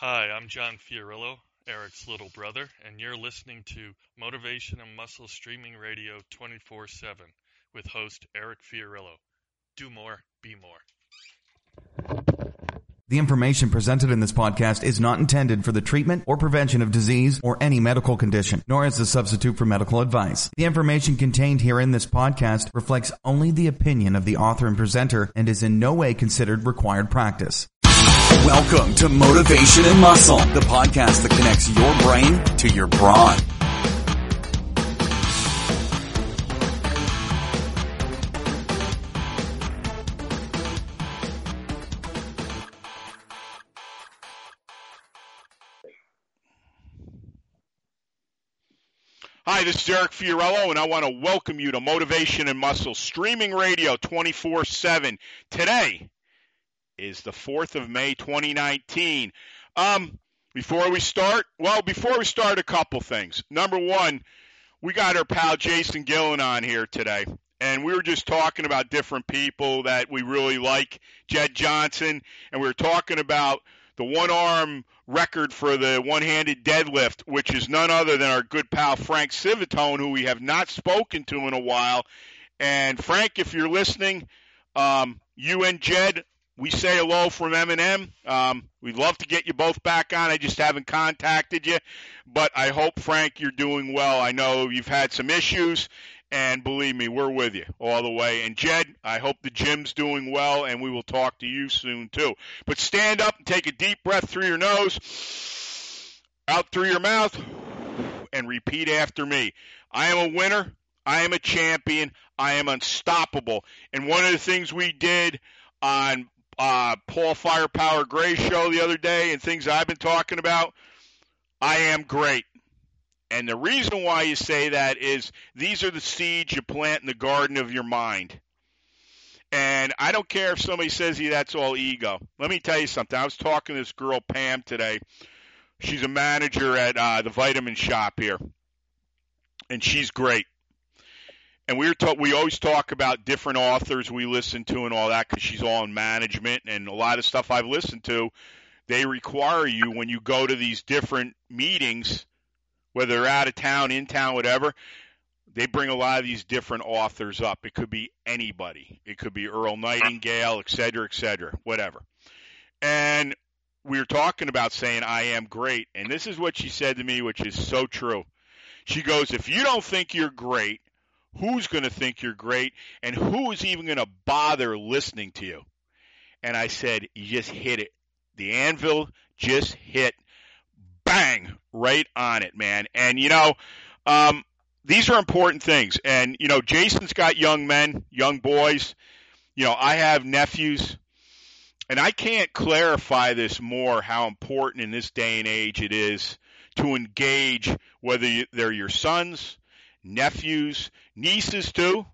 Hi, I'm John Fiorillo, Eric's little brother, and you're listening to Motivation and Muscle Streaming Radio 24 7 with host Eric Fiorillo. Do more, be more. The information presented in this podcast is not intended for the treatment or prevention of disease or any medical condition, nor is a substitute for medical advice. The information contained here in this podcast reflects only the opinion of the author and presenter and is in no way considered required practice. Welcome to Motivation and Muscle, the podcast that connects your brain to your brawn. Hi, this is Eric Fiorillo, and I want to welcome you to Motivation and Muscle Streaming Radio 24 7. Today is the 4th of May, 2019. Um, before we start, well, before we start, a couple things. Number one, we got our pal Jason Gillen on here today, and we were just talking about different people that we really like. Jed Johnson, and we were talking about the one arm record for the one handed deadlift, which is none other than our good pal Frank Civitone, who we have not spoken to in a while. And Frank, if you're listening, um, you and Jed, we say hello from M&M. Um, we'd love to get you both back on. I just haven't contacted you, but I hope Frank you're doing well. I know you've had some issues, and believe me, we're with you all the way. And Jed, I hope the gym's doing well, and we will talk to you soon too. But stand up and take a deep breath through your nose, out through your mouth, and repeat after me. I am a winner. I am a champion. I am unstoppable. And one of the things we did on uh, Paul Firepower Gray show the other day and things I've been talking about, I am great. And the reason why you say that is these are the seeds you plant in the garden of your mind. And I don't care if somebody says yeah, that's all ego. Let me tell you something. I was talking to this girl, Pam, today. She's a manager at uh, the vitamin shop here. And she's great. And we were talk, we always talk about different authors we listen to and all that because she's all in management and a lot of stuff I've listened to. They require you when you go to these different meetings whether they're out of town, in town, whatever, they bring a lot of these different authors up. It could be anybody. It could be Earl Nightingale, et cetera, et cetera, whatever. And we were talking about saying, I am great. And this is what she said to me, which is so true. She goes, If you don't think you're great, who's going to think you're great? And who is even going to bother listening to you? And I said, You just hit it. The anvil just hit bang, right on it, man. And you know, um, these are important things. And you know, Jason's got young men, young boys. You know, I have nephews, and I can't clarify this more how important in this day and age it is to engage whether they're your sons, nephews, nieces too.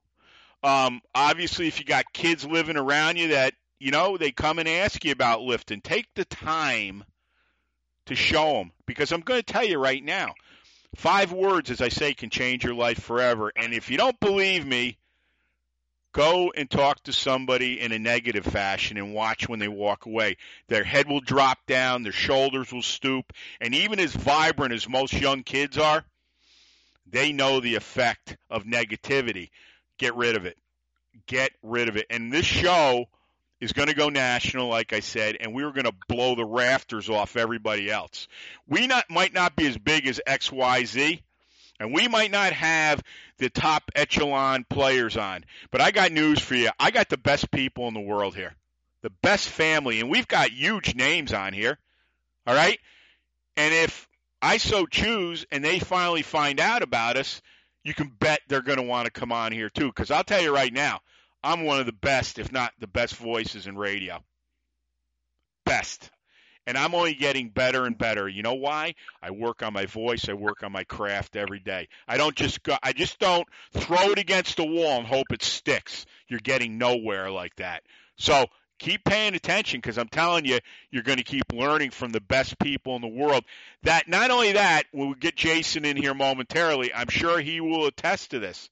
Um, obviously, if you got kids living around you that you know they come and ask you about lifting, take the time to show them. Because I'm going to tell you right now, five words, as I say, can change your life forever. And if you don't believe me, go and talk to somebody in a negative fashion and watch when they walk away. Their head will drop down, their shoulders will stoop, and even as vibrant as most young kids are, they know the effect of negativity. Get rid of it. Get rid of it. And this show is going to go national, like I said, and we were going to blow the rafters off everybody else. We not might not be as big as XYZ, and we might not have the top echelon players on. But I got news for you. I got the best people in the world here, the best family, and we've got huge names on here. All right, and if I so choose, and they finally find out about us, you can bet they're going to want to come on here too. Because I'll tell you right now I'm one of the best, if not the best voices in radio. Best. And I'm only getting better and better. You know why? I work on my voice, I work on my craft every day. I don't just go I just don't throw it against the wall and hope it sticks. You're getting nowhere like that. So keep paying attention because I'm telling you, you're going to keep learning from the best people in the world. That not only that, we'll get Jason in here momentarily. I'm sure he will attest to this.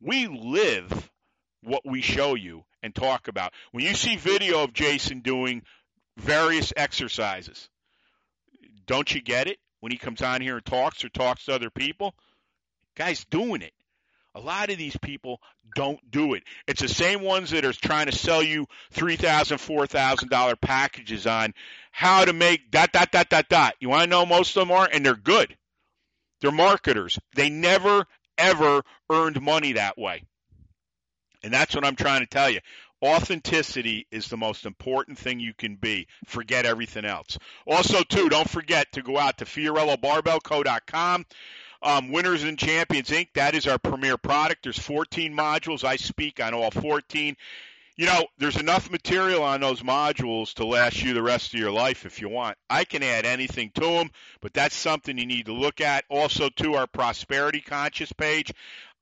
We live what we show you and talk about. When you see video of Jason doing various exercises, Don't you get it when he comes on here and talks or talks to other people? Guy's doing it. A lot of these people don't do it. It's the same ones that are trying to sell you three thousand, four thousand dollar packages on how to make dot dot dot dot dot. You want to know most of them are, and they're good. They're marketers. They never ever earned money that way. And that's what I'm trying to tell you. Authenticity is the most important thing you can be. Forget everything else. Also, too, don't forget to go out to FiorilloBarbellCo.com. Um, Winners and Champions Inc. That is our premier product. There's 14 modules. I speak on all 14. You know, there's enough material on those modules to last you the rest of your life if you want. I can add anything to them, but that's something you need to look at. Also, to our prosperity conscious page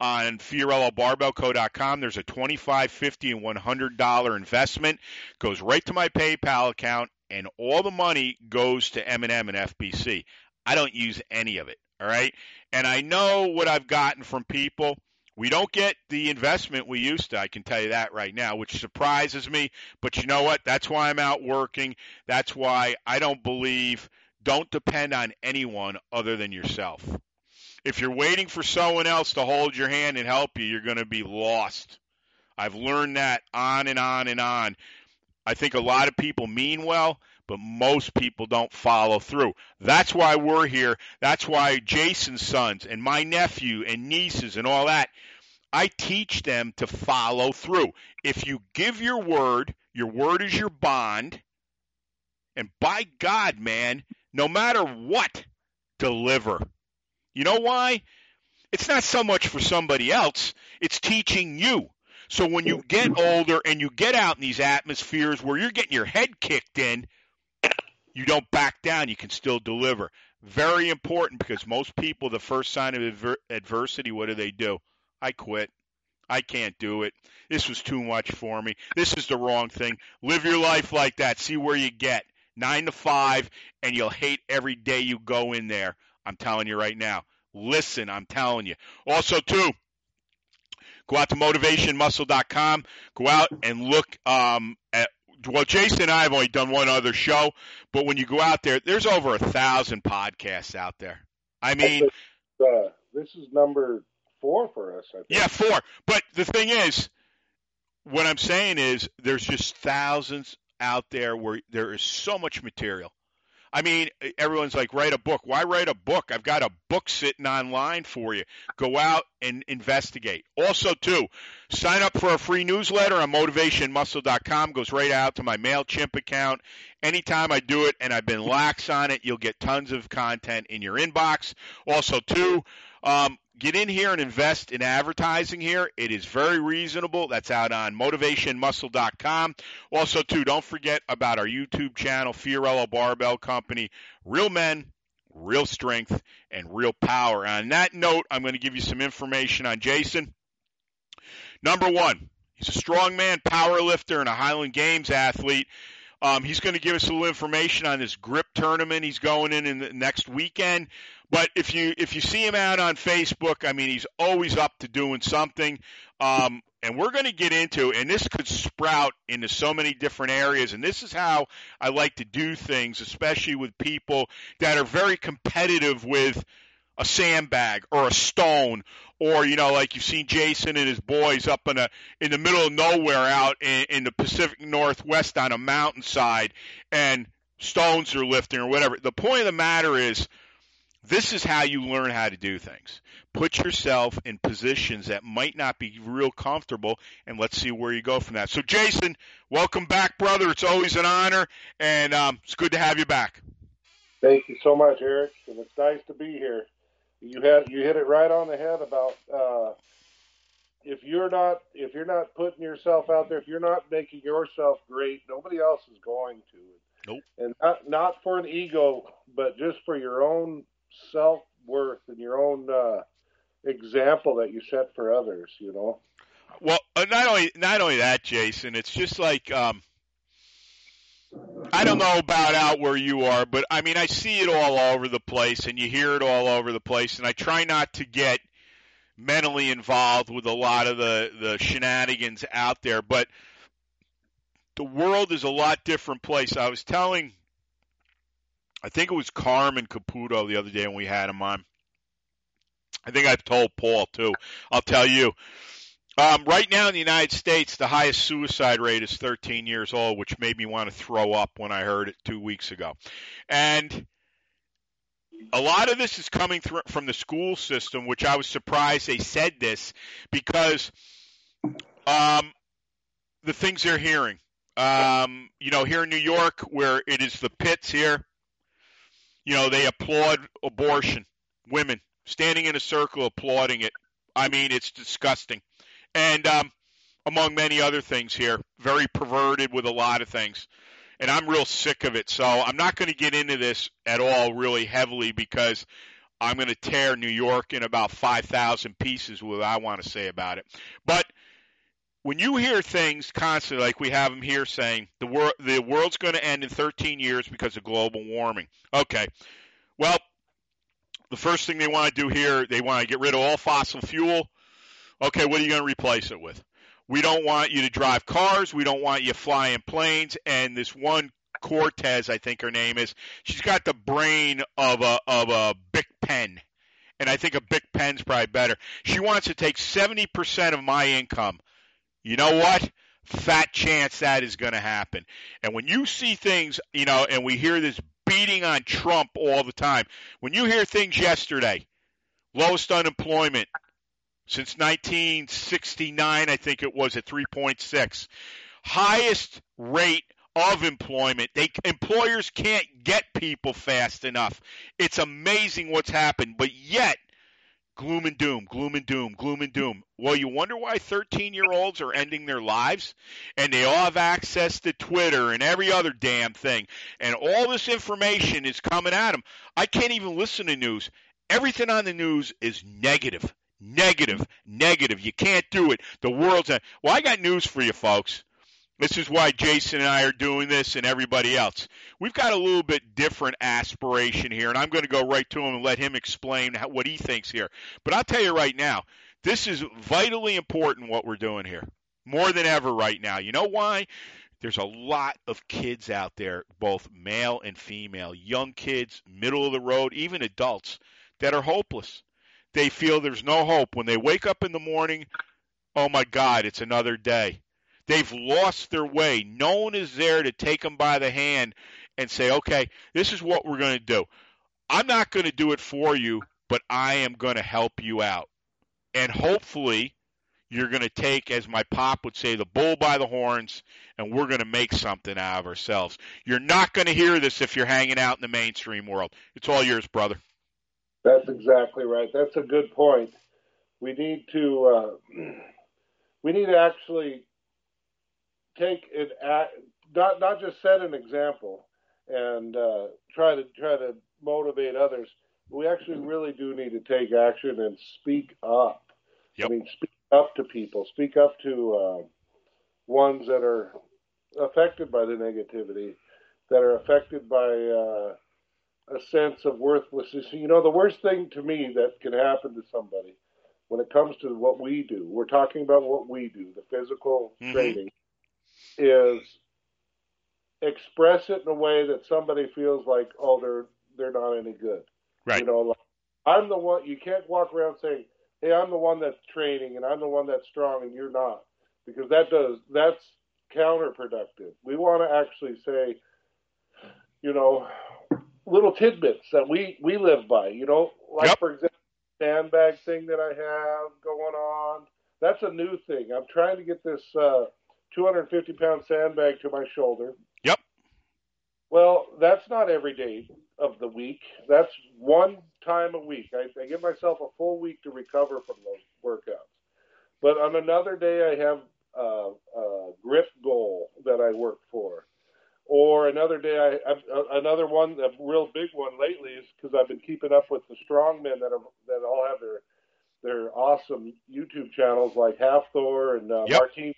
on FiorilloBarbellCo.com. There's a $25, 50 and $100 investment. Goes right to my PayPal account, and all the money goes to M&M and FBC. I don't use any of it, all right? And I know what I've gotten from people. We don't get the investment we used to, I can tell you that right now, which surprises me. But you know what? That's why I'm out working. That's why I don't believe, don't depend on anyone other than yourself. If you're waiting for someone else to hold your hand and help you, you're going to be lost. I've learned that on and on and on. I think a lot of people mean well, but most people don't follow through. That's why we're here. That's why Jason's sons and my nephew and nieces and all that, I teach them to follow through. If you give your word, your word is your bond. And by God, man, no matter what, deliver. You know why? It's not so much for somebody else, it's teaching you. So when you get older and you get out in these atmospheres where you're getting your head kicked in, you don't back down. You can still deliver. Very important because most people, the first sign of adver- adversity, what do they do? I quit. I can't do it. This was too much for me. This is the wrong thing. Live your life like that. See where you get. Nine to five, and you'll hate every day you go in there. I'm telling you right now. Listen, I'm telling you. Also, too, go out to motivationmuscle.com. Go out and look um, at. Well, Jason and I have only done one other show, but when you go out there, there's over a thousand podcasts out there. I mean, uh, this is number four for us. I think. Yeah, four. But the thing is, what I'm saying is, there's just thousands out there where there is so much material. I mean, everyone's like, write a book. Why write a book? I've got a book sitting online for you. Go out and investigate. Also, too, sign up for a free newsletter on motivationmuscle.com. Goes right out to my MailChimp account. Anytime I do it and I've been lax on it, you'll get tons of content in your inbox. Also, too, um, get in here and invest in advertising here. It is very reasonable. That's out on motivationmuscle.com. Also, too, don't forget about our YouTube channel, Fiorillo Barbell Company. Real men, real strength, and real power. On that note, I'm going to give you some information on Jason. Number one, he's a strong man, power lifter, and a Highland Games athlete. Um, he's going to give us a little information on this grip tournament he's going in in the next weekend. But if you if you see him out on Facebook, I mean, he's always up to doing something. Um, and we're going to get into, and this could sprout into so many different areas. And this is how I like to do things, especially with people that are very competitive with a sandbag or a stone or you know like you've seen Jason and his boys up in a in the middle of nowhere out in, in the Pacific Northwest on a mountainside and stones are lifting or whatever. The point of the matter is this is how you learn how to do things. Put yourself in positions that might not be real comfortable, and let's see where you go from that. So, Jason, welcome back, brother. It's always an honor, and um, it's good to have you back. Thank you so much, Eric, and it's nice to be here. You had you hit it right on the head about uh, if you're not if you're not putting yourself out there, if you're not making yourself great, nobody else is going to. Nope. And not, not for an ego, but just for your own self worth and your own uh, example that you set for others. You know. Well, uh, not only not only that, Jason. It's just like um, I don't know about out where you are, but I mean I see it all over the place, and you hear it all over the place, and I try not to get mentally involved with a lot of the the shenanigans out there, but the world is a lot different place. I was telling I think it was Carmen Caputo the other day when we had him on. I think I've told Paul too. I'll tell you. Um, right now in the United States, the highest suicide rate is 13 years old, which made me want to throw up when I heard it two weeks ago. And a lot of this is coming through from the school system, which I was surprised they said this because um, the things they're hearing. Um, you know, here in New York, where it is the pits here, you know, they applaud abortion, women standing in a circle applauding it. I mean, it's disgusting. And um, among many other things here, very perverted with a lot of things. And I'm real sick of it. So I'm not going to get into this at all really heavily because I'm going to tear New York in about 5,000 pieces with what I want to say about it. But when you hear things constantly, like we have them here saying the world the world's going to end in 13 years because of global warming. Okay, well, the first thing they want to do here, they want to get rid of all fossil fuel. Okay, what are you going to replace it with? We don't want you to drive cars. We don't want you flying planes. And this one Cortez, I think her name is, she's got the brain of a of a Bic pen, and I think a Bic pen's probably better. She wants to take 70% of my income you know what? Fat chance that is going to happen. And when you see things, you know, and we hear this beating on Trump all the time, when you hear things yesterday, lowest unemployment since 1969, I think it was at 3.6, highest rate of employment. They employers can't get people fast enough. It's amazing what's happened, but yet gloom and doom, gloom and doom, gloom and doom. Well, you wonder why 13 year olds are ending their lives? And they all have access to Twitter and every other damn thing. And all this information is coming at them. I can't even listen to news. Everything on the news is negative, negative, negative. You can't do it. The world's. A, well, I got news for you, folks. This is why Jason and I are doing this and everybody else. We've got a little bit different aspiration here, and I'm going to go right to him and let him explain how, what he thinks here. But I'll tell you right now, this is vitally important what we're doing here, more than ever right now. You know why? There's a lot of kids out there, both male and female, young kids, middle of the road, even adults, that are hopeless. They feel there's no hope. When they wake up in the morning, oh my God, it's another day They've lost their way. No one is there to take them by the hand and say, okay, this is what we're going to do. I'm not going to do it for you, but I am going to help you out. And hopefully, you're going to take, as my pop would say, the bull by the horns, and we're going to make something out of ourselves. You're not going to hear this if you're hanging out in the mainstream world. It's all yours, brother. That's exactly right. That's a good point. We need to uh, we need to actually take it at, not not just set an example and uh, try to try to motivate others. We actually really do need to take action and speak up. Yep. I mean, speak up to people. Speak up to uh, ones that are affected by the negativity, that are affected by uh, a sense of worthlessness. You know, the worst thing to me that can happen to somebody when it comes to what we do, we're talking about what we do, the physical Mhm. training, is express it in a way that somebody feels like, oh, they're they're not any good. Right. You know, like, I'm the one. You can't walk around saying, "Hey, I'm the one that's training and I'm the one that's strong and you're not," because that does that's counterproductive. We want to actually say, you know, little tidbits that we we live by. You know, like Yep. for example, sandbag thing that I have going on. That's a new thing. I'm trying to get this uh, 250 pound sandbag to my shoulder. Yep. Well, that's not every day of the week. That's one time a week. I, I give myself a full week to recover from those workouts. But on another day, I have uh, a grip goal that I work for. Or another day, I have uh, another one, a real big one lately, is because I've been keeping up with the strongmen that have, that all have their their awesome YouTube channels like Hafthor and uh, Yep. Martine.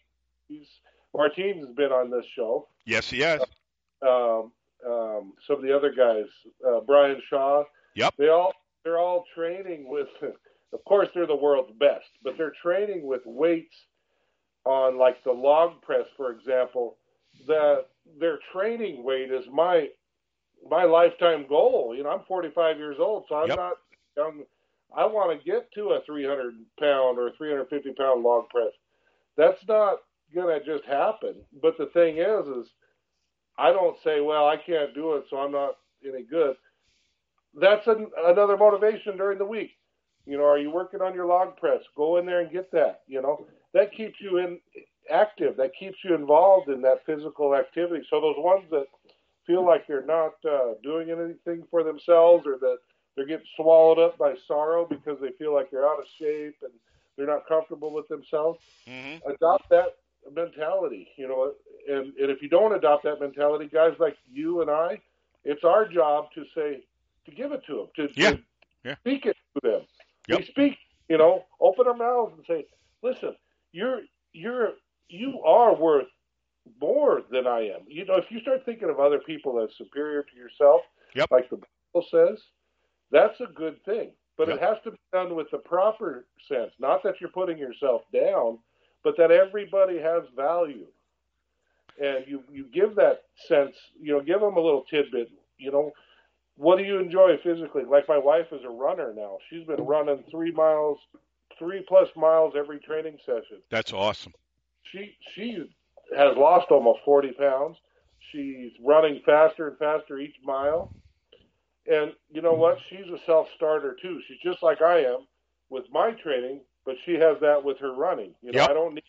Martine has been on this show Yes, he has. um, um, some of the other guys, uh, Brian Shaw. Yep. They all they're all training with. Of course, they're the world's best, but they're training with weights on like the log press, for example. The their training weight is my my lifetime goal. You know, I'm 45 years old, so I'm Yep. not young. I want to get to a 300 pound or 350 pound log press. That's not gonna just happen. But the thing is, is I don't say, well, I can't do it, so I'm not any good. That's an, another motivation during the week. You know, are you working on your log press? Go in there and get that. You know, that keeps you in active. That keeps you involved in that physical activity. So those ones that feel like they're not uh, doing anything for themselves or that they're getting swallowed up by sorrow because they feel like they're out of shape and they're not comfortable with themselves, hmm adopt that mentality, you know. And, and if you don't adopt that mentality, guys like you and I, it's our job to say, to give it to them, to, Yeah. to Yeah. speak it to them. Yep. We speak, you know, open our mouths and say, listen, you're, you're, you are worth more than I am. You know, if you start thinking of other people as superior to yourself, Yep. like the Bible says, that's a good thing. But Yep. it has to be done with the proper sense. Not that you're putting yourself down, but that everybody has value. And you, you give that sense, you know, give them a little tidbit, you know, what do you enjoy physically? Like my wife is a runner now. She's been running three miles, three plus miles every training session That's awesome. she she has lost almost 40 pounds. She's running faster and faster each mile. And you know what? She's a self starter too. She's just like I am with my training, but she has that with her running. You know, Yep. I don't need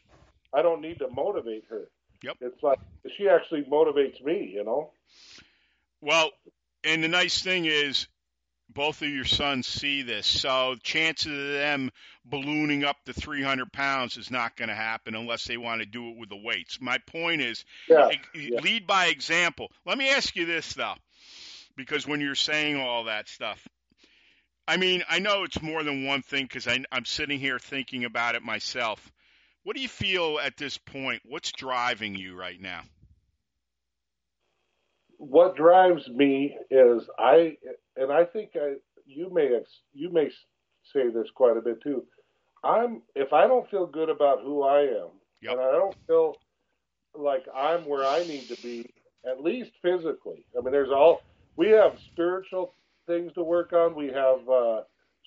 I don't need to motivate her. Yep. It's like she actually motivates me, you know. Well, and the nice thing is, both of your sons see this, so chances of them ballooning up to 300 pounds is not going to happen unless they want to do it with the weights. My point is, Yeah. yeah. lead by example. Let me ask you this though, because when you're saying all that stuff, I mean, I know it's more than one thing because I'm sitting here thinking about it myself. What do you feel at this point? What's driving you right now? what drives me is I and I think I you may you may say this quite a bit too. I'm if I don't feel good about who I am Yep. and I don't feel like I'm where I need to be, at least physically. I mean, there's all we have spiritual things to work on. We have uh,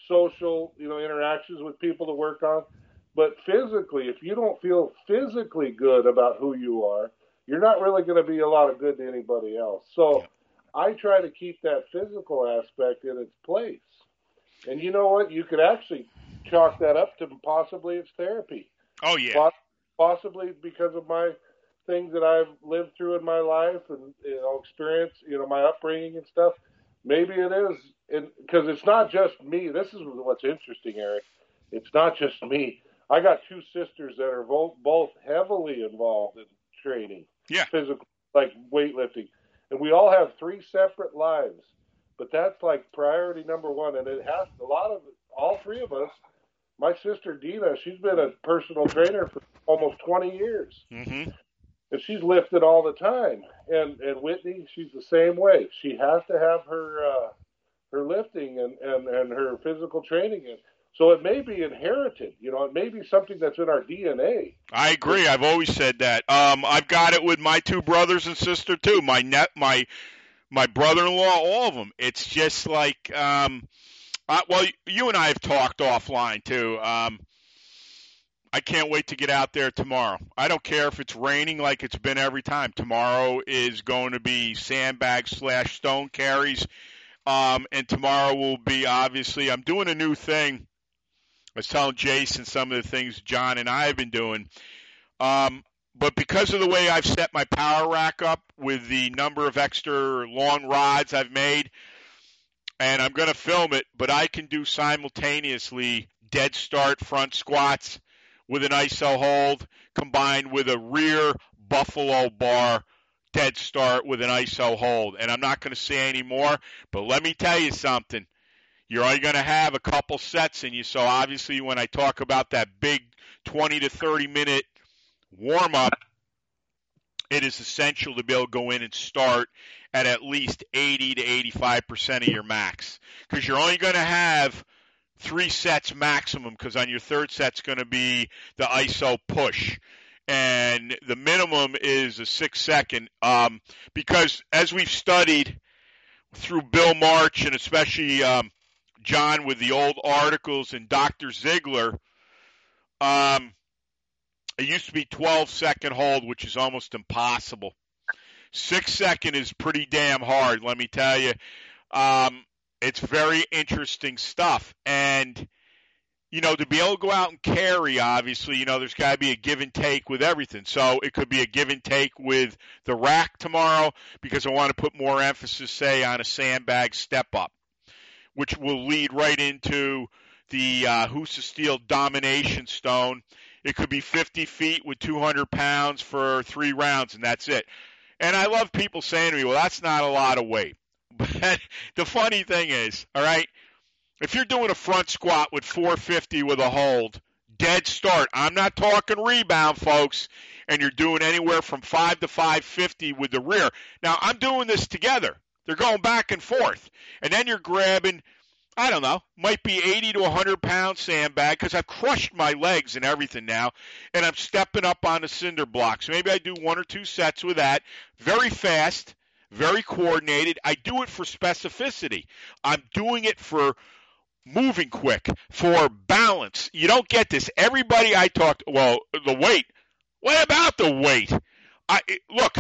social, you know, interactions with people to work on. But physically, if you don't feel physically good about who you are, you're not really going to be a lot of good to anybody else. So Yeah. I try to keep that physical aspect in its place. And you know what? You could actually chalk that up to possibly it's therapy. Oh yeah, Poss- Possibly because of my things that I've lived through in my life and you know experience, you know my upbringing and stuff. Maybe it is, because it's not just me. This is what's interesting, Eric. It's not just me. I got two sisters that are both both heavily involved in training, Yeah. physical, like weightlifting, and we all have three separate lives. But that's like priority number one, and it has a lot of all three of us. My sister Dina, she's been a personal trainer for almost 20 years hmm and she's lifted all the time. And and Whitney, she's the same way. She has to have her uh, her lifting and, and and her physical training, and so it may be inherited. You know, it may be something that's in our DNA. I agree. I've always said that. Um, I've got it with my two brothers and sister too. My net, my my brother-in-law, all of them. It's just like, um, uh, well, you and I have talked offline too. Um, I can't wait to get out there tomorrow. I don't care if it's raining like it's been every time. Tomorrow is going to be sandbag slash stone carries, um, and tomorrow will be obviously. I'm doing a new thing. I was telling Jason some of the things John and I have been doing. Um, but because of the way I've set my power rack up with the number of extra long rods I've made, and I'm going to film it, but I can do simultaneously dead start front squats with an ISO hold combined with a rear buffalo bar dead start with an ISO hold. And I'm not going to say any more, but let me tell you something. You're only going to have a couple sets in you. So obviously, when I talk about that big 20 to 30 minute warm up, it is essential to be able to go in and start at at least 80 to 85% of your max. Because you're only going to have three sets maximum, because on your third set's going to be the ISO push. And the minimum is a six second. Um, because as we've studied, through Bill March and especially um, John with the old articles and Dr. Ziegler, um, it used to be 12 second hold, which is almost impossible. Six second is pretty damn hard, let me tell you. Um, it's very interesting stuff. And, you know, to be able to go out and carry, obviously, you know, there's got to be a give and take with everything. So it could be a give and take with the rack tomorrow because I want to put more emphasis, say, on a sandbag step up, which will lead right into the uh, Husa Steel Domination Stone. It could be 50 feet with 200 pounds for three rounds, and that's it. And I love people saying to me, well, that's not a lot of weight. But the funny thing is, all right, if you're doing a front squat with 450 with a hold, dead start. I'm not talking rebound, folks, and you're doing anywhere from 5 to 550 with the rear. Now, I'm doing this together. They're going back and forth. And then you're grabbing, I don't know, might be 80 to 100 pound sandbag because I've crushed my legs and everything now, and I'm stepping up on the cinder blocks. Maybe I do one or two sets with that. Very fast very coordinated. I do it for specificity. I'm doing it for moving quick, for balance. You don't get this. Everybody I talked, well, the weight. What about the weight? I look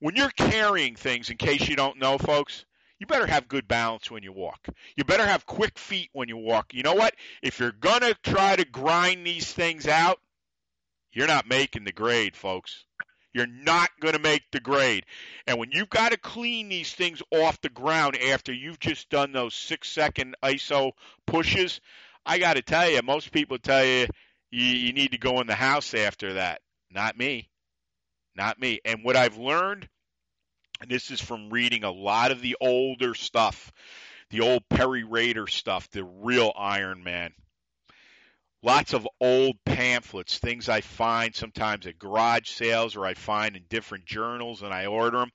when you're carrying things. In case you don't know, folks, you better have good balance when you walk. You better have quick feet when you walk. You know what? If you're gonna try to grind these things out, you're not making the grade, folks. You're not going to make the grade. And when you've got to clean these things off the ground after you've just done those six second ISO pushes, I got to tell you, most people tell you, you you need to go in the house after that. Not me. Not me. And what I've learned, and this is from reading a lot of the older stuff, the old Peary Rader stuff, the real Iron Man lots of old pamphlets, things I find sometimes at garage sales or I find in different journals and I order them.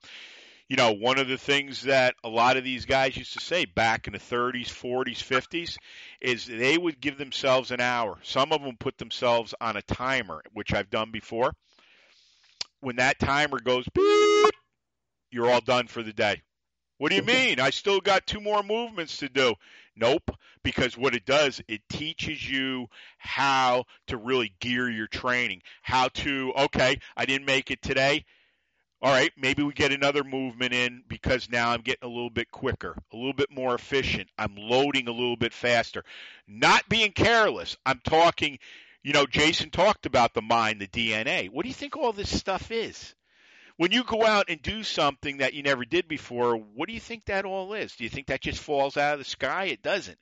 You know, one of the things that a lot of these guys used to say back in the 30s, 40s, 50s is they would give themselves an hour. Some of them put themselves on a timer, which I've done before. When that timer goes beep, you're all done for the day. What do you mean? I still got two more movements to do. Nope, because what it does, it teaches you how to really gear your training. How to, okay, I didn't make it today. All right, maybe we get another movement in because now I'm getting a little bit quicker, a little bit more efficient. I'm loading a little bit faster. Not being careless. I'm talking, you know, Jason talked about the mind, the DNA. What do you think all this stuff is? When you go out and do something that you never did before, what do you think that all is? Do you think that just falls out of the sky? It doesn't.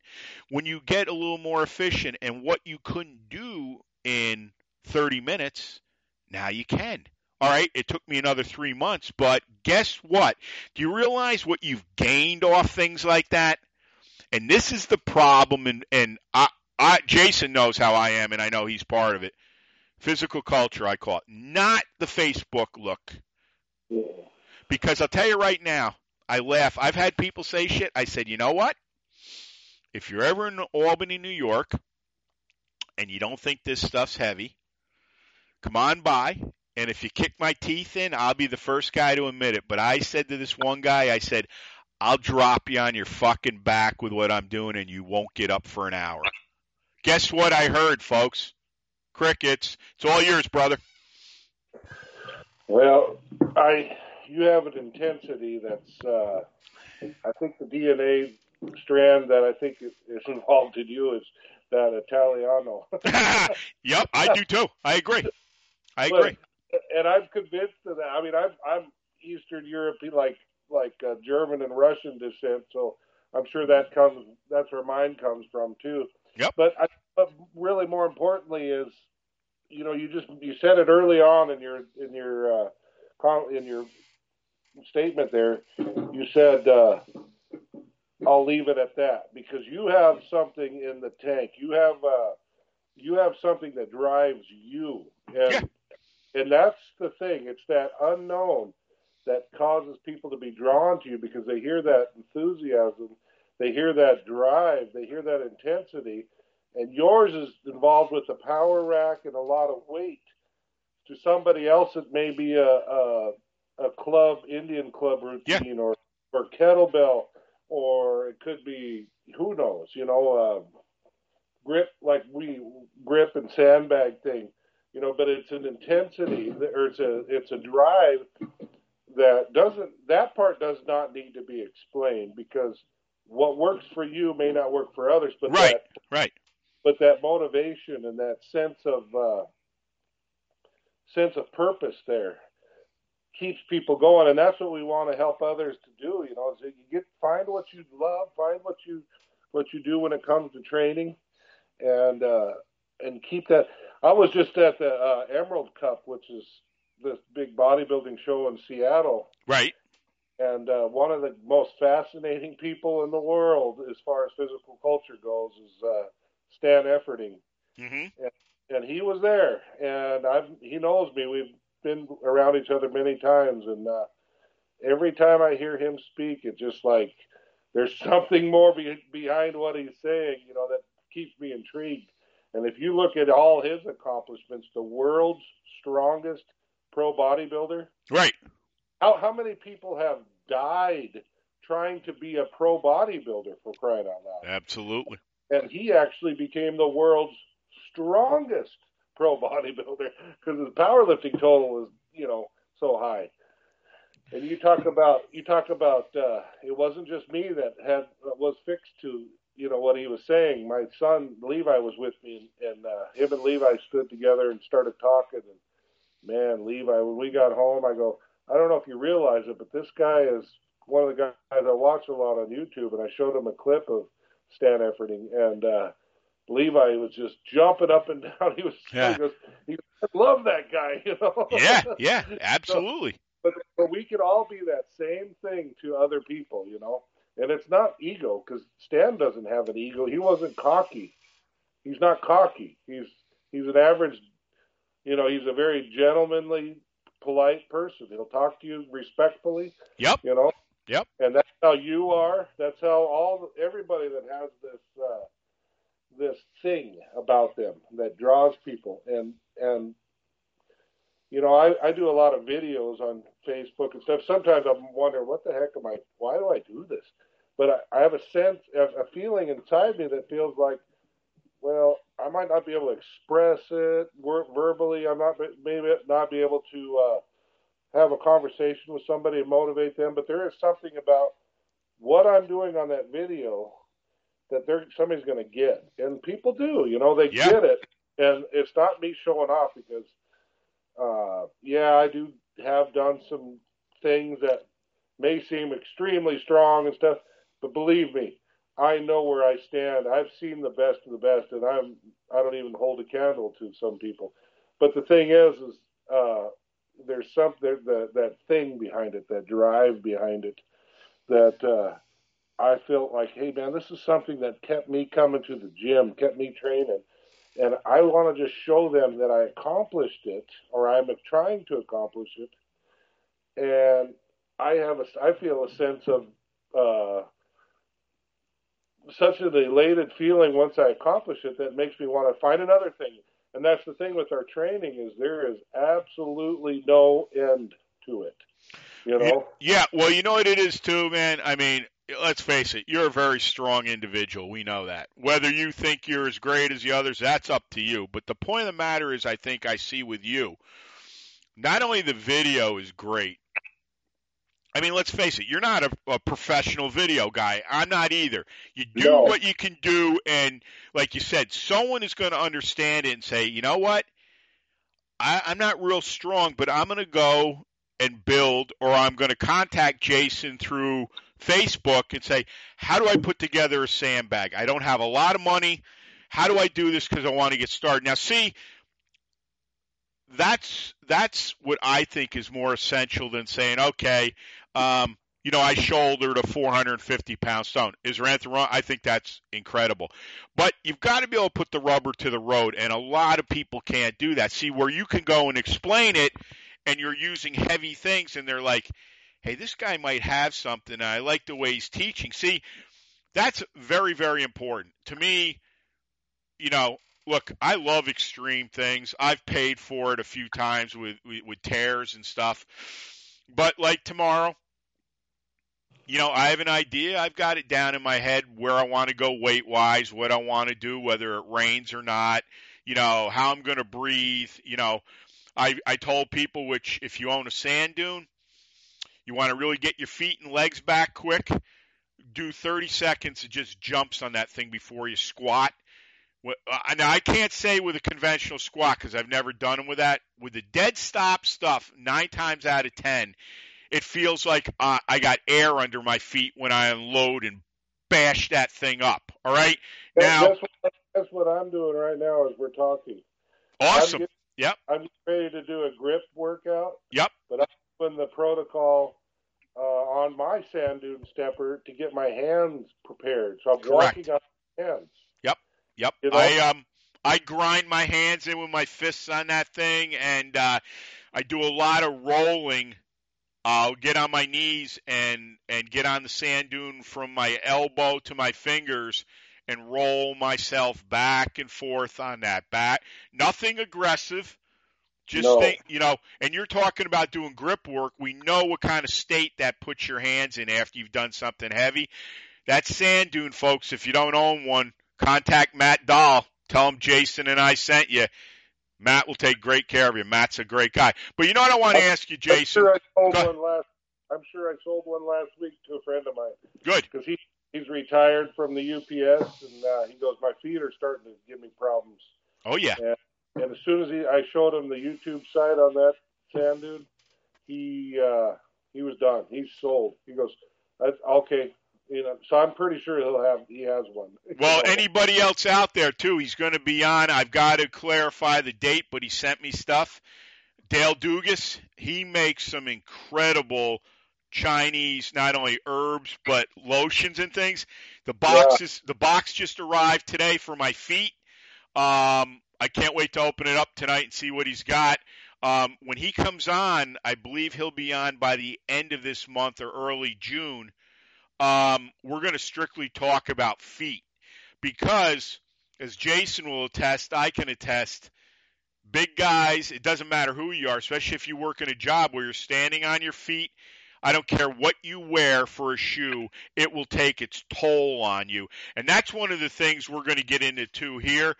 When you get a little more efficient and what you couldn't do in 30 minutes, now you can. All right, it took me another three months, but guess what? Do you realize what you've gained off things like that? And this is the problem, and, and I, I, Jason knows how I am, and I know he's part of it. Physical culture, I call it. Not the Facebook look because I'll tell you right now, I laugh. I've had people say shit. I said, you know what? If you're ever in Albany, New York, and you don't think this stuff's heavy, come on by. And if you kick my teeth in, I'll be the first guy to admit it. But I said to this one guy, I said, I'll drop you on your fucking back with what I'm doing, and you won't get up for an hour. Guess what I heard, folks? Crickets. It's all yours, brother. Well, I you have an intensity that's uh, I think the DNA strand that I think is involved in you is that Italiano. yep, I do too. I agree. I agree. But, and I'm convinced of that. I mean, I'm I'm Eastern European, like like uh, German and Russian descent, so I'm sure that comes. That's where mine comes from too. Yep. But I, but really, more importantly, is you know, you just you said it early on in your in your uh, in your statement there. You said uh, I'll leave it at that because you have something in the tank. You have uh, you have something that drives you, and yeah. and that's the thing. It's that unknown that causes people to be drawn to you because they hear that enthusiasm, they hear that drive, they hear that intensity, and yours is involved with a power rack and a lot of weight. To somebody else, it may be a a, a club Indian club routine yeah. or or kettlebell or it could be who knows, you know, uh, grip like we grip and sandbag thing, you know. But it's an intensity, or it's a it's a drive that doesn't that part does not need to be explained because what works for you may not work for others. But Right. that, Right. But that motivation and that sense of uh, sense of purpose there keeps people going, and that's what we want to help others to do. You know, is that you get find what you love, find what you what you do when it comes to training, and uh, and keep that. I was just at the uh, Emerald Cup, which is this big bodybuilding show in Seattle, Right. and uh, one of the most fascinating people in the world as far as physical culture goes is uh, Stan Efferding hmm and he was there, and I've he knows me. We've been around each other many times, and uh, every time I hear him speak, it's just like there's something more be- behind what he's saying, you know, that keeps me intrigued. And if you look at all his accomplishments, the world's strongest pro bodybuilder, Right. how how many people have died trying to be a pro bodybuilder for crying out loud? Absolutely. And he actually became the world's strongest pro bodybuilder because his powerlifting total is you know so high. And you talk about you talk about uh, it wasn't just me that had was fixed to you know what he was saying. My son Levi was with me, and, and uh, him and Levi stood together and started talking. And man, Levi, when we got home, I go, I don't know if you realize it, but this guy is one of the guys I watch a lot on YouTube, and I showed him a clip of Stan Efferding, and uh, Levi was just jumping up and down. He was, Yeah. he goes, he I love that guy, you know. Yeah. Yeah. Absolutely. but, but we could all be that same thing to other people, you know. And it's not ego because Stan doesn't have an ego. He wasn't cocky. He's not cocky. He's he's an average. You know, he's a very gentlemanly, polite person. He'll talk to you respectfully. Yep. You know. Yep. And that's how you are. That's how all everybody that has this uh, this thing about them that draws people. And and you know, I, I do a lot of videos on Facebook and stuff. Sometimes I'm wondering, what the heck am I? Why do I do this? But I, I have a sense, a feeling inside me that feels like, well, I might not be able to express it verbally. I'm not maybe not be able to uh, have a conversation with somebody and motivate them. But there is something about what I'm doing on that video that they're somebody's going to get, and people do. You know, they Yeah. get it, and it's not me showing off because uh, yeah, I do have done some things that may seem extremely strong and stuff, but believe me, I know where I stand. I've seen the best of the best, and I'm I don't even hold a candle to some people. But the thing is, is uh, there's something that that thing behind it, that drive behind it, that uh, I felt like, hey man, this is something that kept me coming to the gym, kept me training and I want to just show them that I accomplished it, or I'm trying to accomplish it, and I have a, I feel a sense of uh, such an elated feeling once I accomplish it that makes me want to find another thing. And that's the thing with our training is there is absolutely no end to it. You know, Yeah, well, you know what it is too, man. I mean, let's face it, you're a very strong individual. We know that. Whether you think you're as great as the others, that's up to you. But the point of the matter is, I think I see with you, not only the video is great. I mean, let's face it, you're not a, a professional video guy. I'm not either. You do No. what you can do, and like you said, someone is going to understand it and say, you know what? I, I'm not real strong, but I'm going to go and build, or I'm going to contact Jason through Facebook and say, how do I put together a sandbag? I don't have a lot of money. How do I do this because I want to get started? Now, see, that's that's what I think is more essential than saying, okay, um, you know, I shouldered a 450 pound stone. Is there anything wrong? I think that's incredible. But you've got to be able to put the rubber to the road, and a lot of people can't do that. See, where you can go and explain it, and you're using heavy things, and they're like, hey, this guy might have something. I like the way he's teaching. See, that's very, very important. To me, you know, look, I love extreme things. I've paid for it a few times with, with, with tears and stuff. But like tomorrow, you know, I have an idea. I've got it down in my head where I want to go weight wise, what I want to do, whether it rains or not, you know, how I'm going to breathe. You know, I, I told people, which if you own a sand dune, you want to really get your feet and legs back quick, do 30 seconds of just jumps on that thing before you squat. Uh, now I can't say with a conventional squat because I've never done them with that. With the dead stop stuff, nine times out of ten, it feels like uh, I got air under my feet when I unload and bash that thing up. All right, now that's what, that's what I'm doing right now as we're talking. Awesome. I'm getting, yep. I'm ready to do a grip workout. Yep. But I'm doing the protocol uh, on my sand dune stepper to get my hands prepared. So I'm Correct. walking on my hands. Yep. You know? I um I grind my hands in with my fists on that thing, and uh, I do a lot of rolling. I'll get on my knees and and get on the sand dune from my elbow to my fingers and roll myself back and forth on that back. Nothing aggressive. Just No. think, you know, and you're talking about doing grip work. We know what kind of state that puts your hands in after you've done something heavy. That sand dune, folks, if you don't own one, contact Matt Dahl. Tell him Jason and I sent you. Matt will take great care of you. Matt's a great guy. But you know what I want to ask you, I'm Jason? sure I sold, one last, I'm sure I sold one last week to a friend of mine Good. because he he's retired from the UPS and uh, he goes, my feet are starting to give me problems. Oh yeah. And as soon as he, I showed him the YouTube site on that sand dune, he uh, he was done. He's sold. He goes, That's, okay, you know. So I'm pretty sure he'll have he has one. Well, anybody else out there too? He's going to be on. I've got to clarify the date, but he sent me stuff. Dale Dugas, he makes some incredible Chinese, not only herbs but lotions and things. The box is the box just arrived today for my feet. Um, I can't wait to open it up tonight and see what he's got. Um, when he comes on, I believe he'll be on by the end of this month or early June. Um, we're going to strictly talk about feet because, as Jason will attest, I can attest. Big guys, it doesn't matter who you are, especially if you work in a job where you're standing on your feet. I don't care what you wear for a shoe, it will take its toll on you. And that's one of the things we're going to get into too here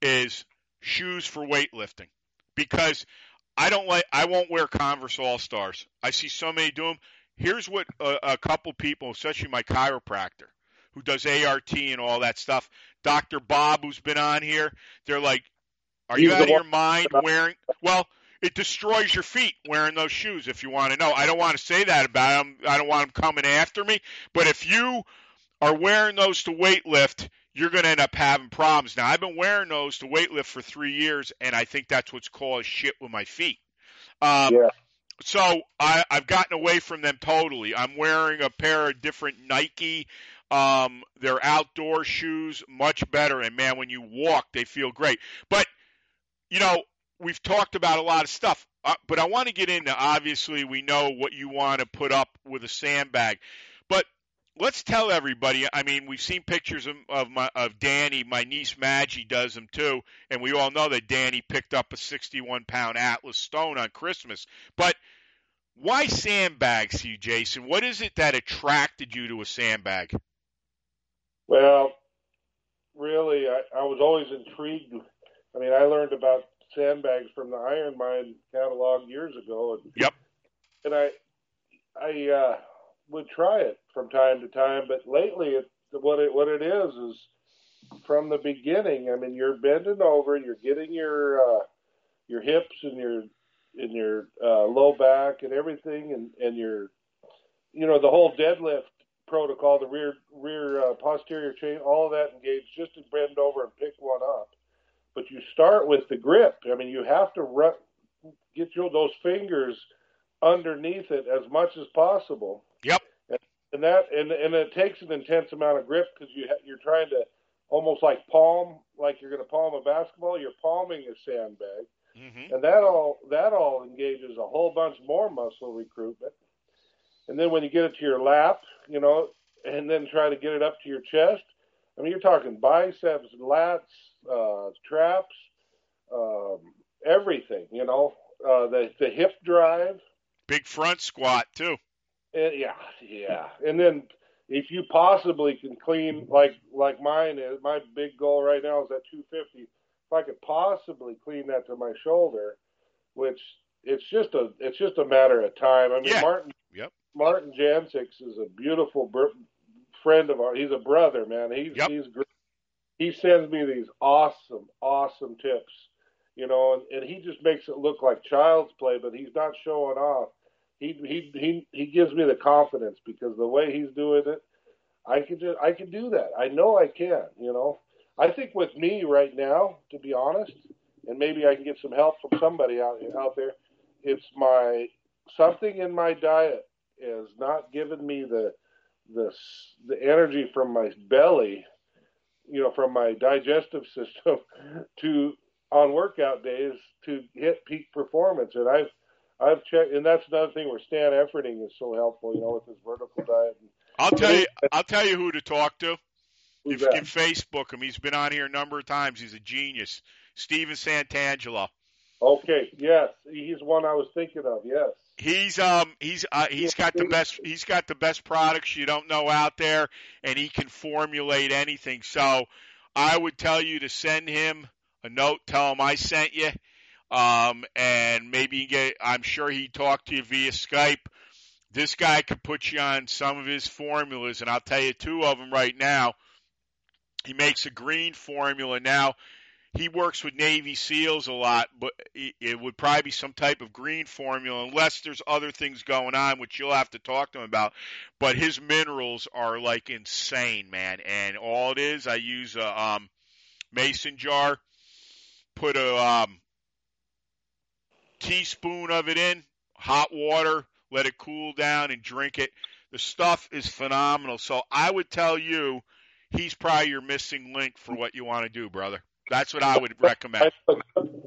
is shoes for weightlifting. Because I don't like I won't wear Converse All Stars. I see so many do them. Here's what a, a couple people, especially my chiropractor, who does ART and all that stuff, Dr. Bob, who's been on here, they're like, Are you out of your mind wearing well, it destroys your feet wearing those shoes if you want to know. I don't want to say that about them. I don't want them coming after me. But if you are wearing those to weightlift, you're going to end up having problems. Now, I've been wearing those to weightlift for three years, and I think that's what's caused shit with my feet. Um, Yeah. So I, I've gotten away from them totally. I'm wearing a pair of different Nike. Um, they're outdoor shoes, much better. And man, when you walk, they feel great. But you know, we've talked about a lot of stuff, uh, but I want to get into. Obviously, we know what you want to put up with a sandbag, but let's tell everybody. I mean, we've seen pictures of, of my of Danny. My niece Maggie does them too, and we all know that Danny picked up a 61 pound Atlas Stone on Christmas. But why sandbags, you, Jason? What is it that attracted you to a sandbag? Well, really, I, I was always intrigued. I mean, I learned about sandbags from the IronMind catalog years ago, and Yep. and I I uh, would try it from time to time, but lately, it, what it what it is is from the beginning. I mean, you're bending over, you're getting your uh, your hips and your and your uh, low back and everything, and and your you know the whole deadlift protocol, the rear rear uh, posterior chain, all of that engaged just to bend over and pick one up. But you start with the grip. I mean, you have to run, get your those fingers underneath it as much as possible. Yep. And, that and and it takes an intense amount of grip because you ha- you're trying to almost like palm, like you're going to palm a basketball. You're palming a sandbag hmm and that all that all engages a whole bunch more muscle recruitment. And then when you get it to your lap, you know, and then try to get it up to your chest, I mean, you're talking biceps, lats, uh, traps, um, everything. You know, uh, the the hip drive. Big front squat too. And yeah, yeah. And then if you possibly can clean like like mine is, my big goal right now is at 250. If I could possibly clean that to my shoulder, which it's just a it's just a matter of time. I mean, Yeah. Martin Yep. Martin Jansix is a beautiful br- friend of ours. He's a brother, man. He's Yep. he's great. He sends me these awesome, awesome tips, you know, and, and he just makes it look like child's play, but he's not showing off. He he he he gives me the confidence because the way he's doing it, I can just I can do that. I know I can, you know. I think with me right now, to be honest, and maybe I can get some help from somebody out out there. It's my something in my diet is not giving me the the the energy from my belly, you know, from my digestive system to on workout days to hit peak performance. And I've I've checked, and that's another thing where Stan Efferding is so helpful, you know, with his vertical diet. I'll tell you. I'll tell you who to talk to. If you can Facebook him, he's been on here a number of times. He's a genius. Steven Santangelo. Okay, yes, he's one I was thinking of. Yes. He's um he's uh, he's got the best he's got the best products you don't know out there, and he can formulate anything. So I would tell you to send him a note, tell him I sent you, um, and maybe get. I'm sure he talked to you via Skype. This guy could put you on some of his formulas, and I'll tell you two of them right now. He makes a green formula now. He works with Navy SEALs a lot, but it would probably be some type of green formula, unless there's other things going on, which you'll have to talk to him about. But his minerals are like insane, man. And all it is, I use a um, mason jar, put a um, teaspoon of it in hot water, let it cool down, and drink it. The stuff is phenomenal. So I would tell you, he's probably your missing link for what you want to do, brother. That's what I would recommend. I,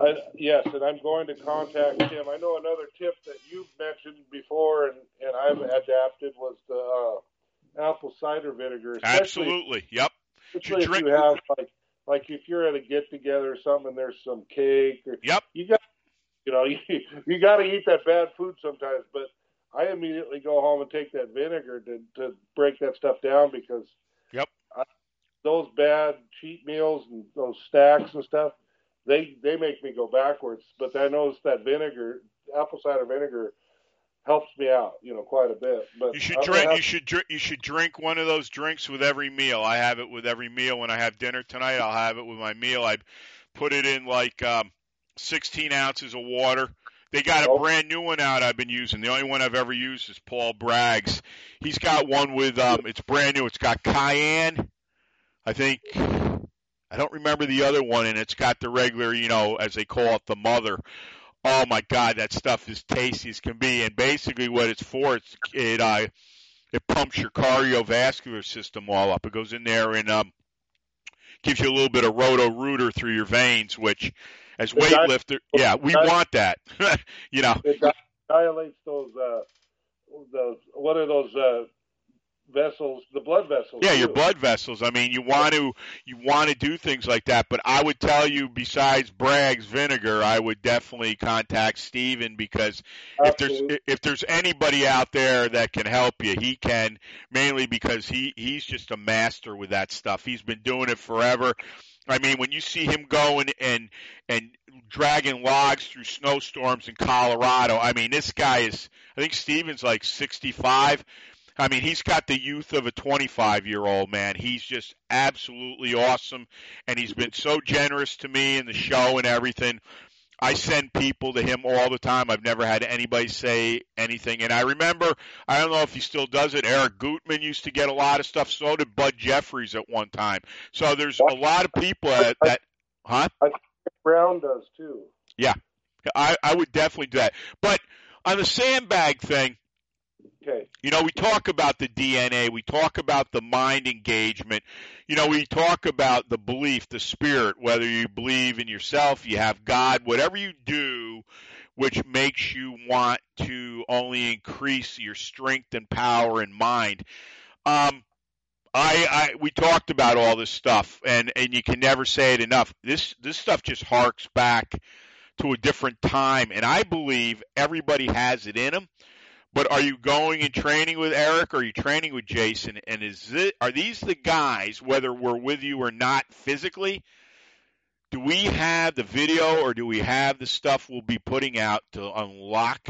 I, yes, and I'm going to contact him. I know another tip that you've mentioned before, and, and I've adapted was the uh, apple cider vinegar. Absolutely. Yep. especially if drink- you have like like if you're at a get together or something, and there's some cake or Yep. you got you know you, you got to eat that bad food sometimes. But I immediately go home and take that vinegar to to break that stuff down because Yep. I, those bad cheat meals and those stacks and stuff they they make me go backwards. But I notice that vinegar, apple cider vinegar, helps me out, you know, quite a bit. But You should drink. have- You should drink. You should drink one of those drinks with every meal. I have it with every meal. When I have dinner tonight, I'll have it with my meal. I put it in like um, 16 ounces of water. They got a brand new one out. I've been using. The only one I've ever used is Paul Bragg's. He's got one with. Um, it's brand new. It's got cayenne. I think. I don't remember the other one, and it's got the regular, you know, as they call it, the mother. Oh my God, that stuff is tasty as can be. And basically, what it's for, it's it uh, it pumps your cardiovascular system all up. It goes in there and um, gives you a little bit of roto rooter through your veins, which, as weightlifter, yeah, we want that. you know, it di- dilates those uh those what are those uh vessels the blood vessels yeah, your blood vessels. I mean, you want to you want to do things like that. But I would tell you, besides Bragg's vinegar, I would definitely contact Steven because if there's if there's anybody out there that can help you, he can. Mainly because he he's just a master with that stuff. He's been doing it forever. I mean, when you see him going and and dragging logs through snowstorms in Colorado, I mean, this guy is. I think Steven's like 65. I mean, he's got the youth of a 25 year old man. He's just absolutely awesome, and he's been so generous to me and the show and everything. I send people to him all the time. I've never had anybody say anything. And I remember, I don't know if he still does it. Eric Gutman used to get a lot of stuff. So did Bud Jeffries at one time. So there's a lot of people that, that huh? brown does too Yeah. I, I would definitely do that. But on the sandbag thing, okay You know, we talk about the DNA, we talk about the mind engagement, you know, we talk about the belief, the spirit, whether you believe in yourself, you have God, whatever you do, which makes you want to only increase your strength and power and mind. Um, I, I we talked about all this stuff, and and you can never say it enough. This this stuff just harks back to a different time, and I believe everybody has it in them But are you going and training with Eric or are you training with Jason? And is it, are these the guys, whether we're with you or not physically? Do we have the video or do we have the stuff we'll be putting out to unlock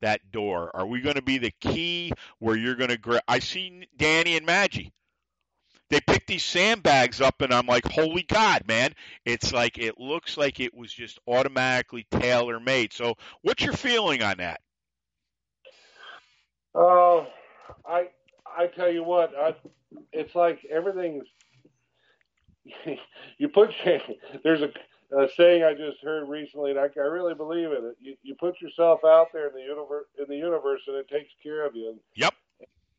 that door? Are we going to be the key where you're going to grab? I see Danny and Maggie. They pick these sandbags up, and I'm like, holy God, man! It's like it looks like it was just automatically tailor made. So, what's your feeling on that? Uh, I I tell you what, I, it's like everything's. you put there's a, a saying I just heard recently, and I, I really believe in it. You, you put yourself out there in the universe, in the universe, and it takes care of you. Yep.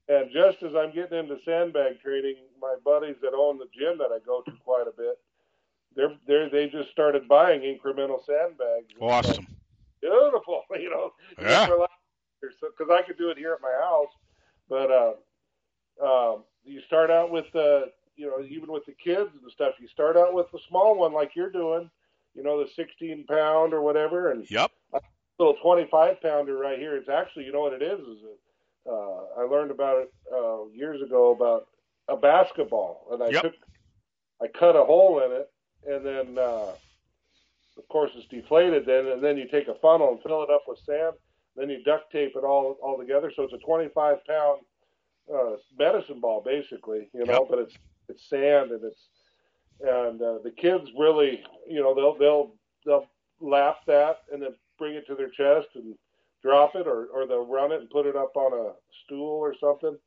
and just as I'm getting into sandbag trading, my buddies that own the gym that I go to quite a bit, they're they're they just started buying incremental sandbags. It's like, Awesome. beautiful, you know. Yeah. Because I could do it here at my house, but uh, um, you start out with the, you know, even with the kids and stuff, you start out with the small one like you're doing, you know, the 16 pound or whatever, and Yep. little 25 pounder right here. It's actually, you know what it is? Is it? Uh, I learned about it uh, years ago about a basketball, and I Yep. took, I cut a hole in it, and then, uh, of course, it's deflated. Then, and then you take a funnel and fill it up with sand. Then you duct tape it all all together, so it's a 25 pound uh, medicine ball, basically. You know, Yep. but it's it's sand and it's and uh, the kids really, you know, they'll they'll they'll lap that and then bring it to their chest and drop it, or or they'll run it and put it up on a stool or something,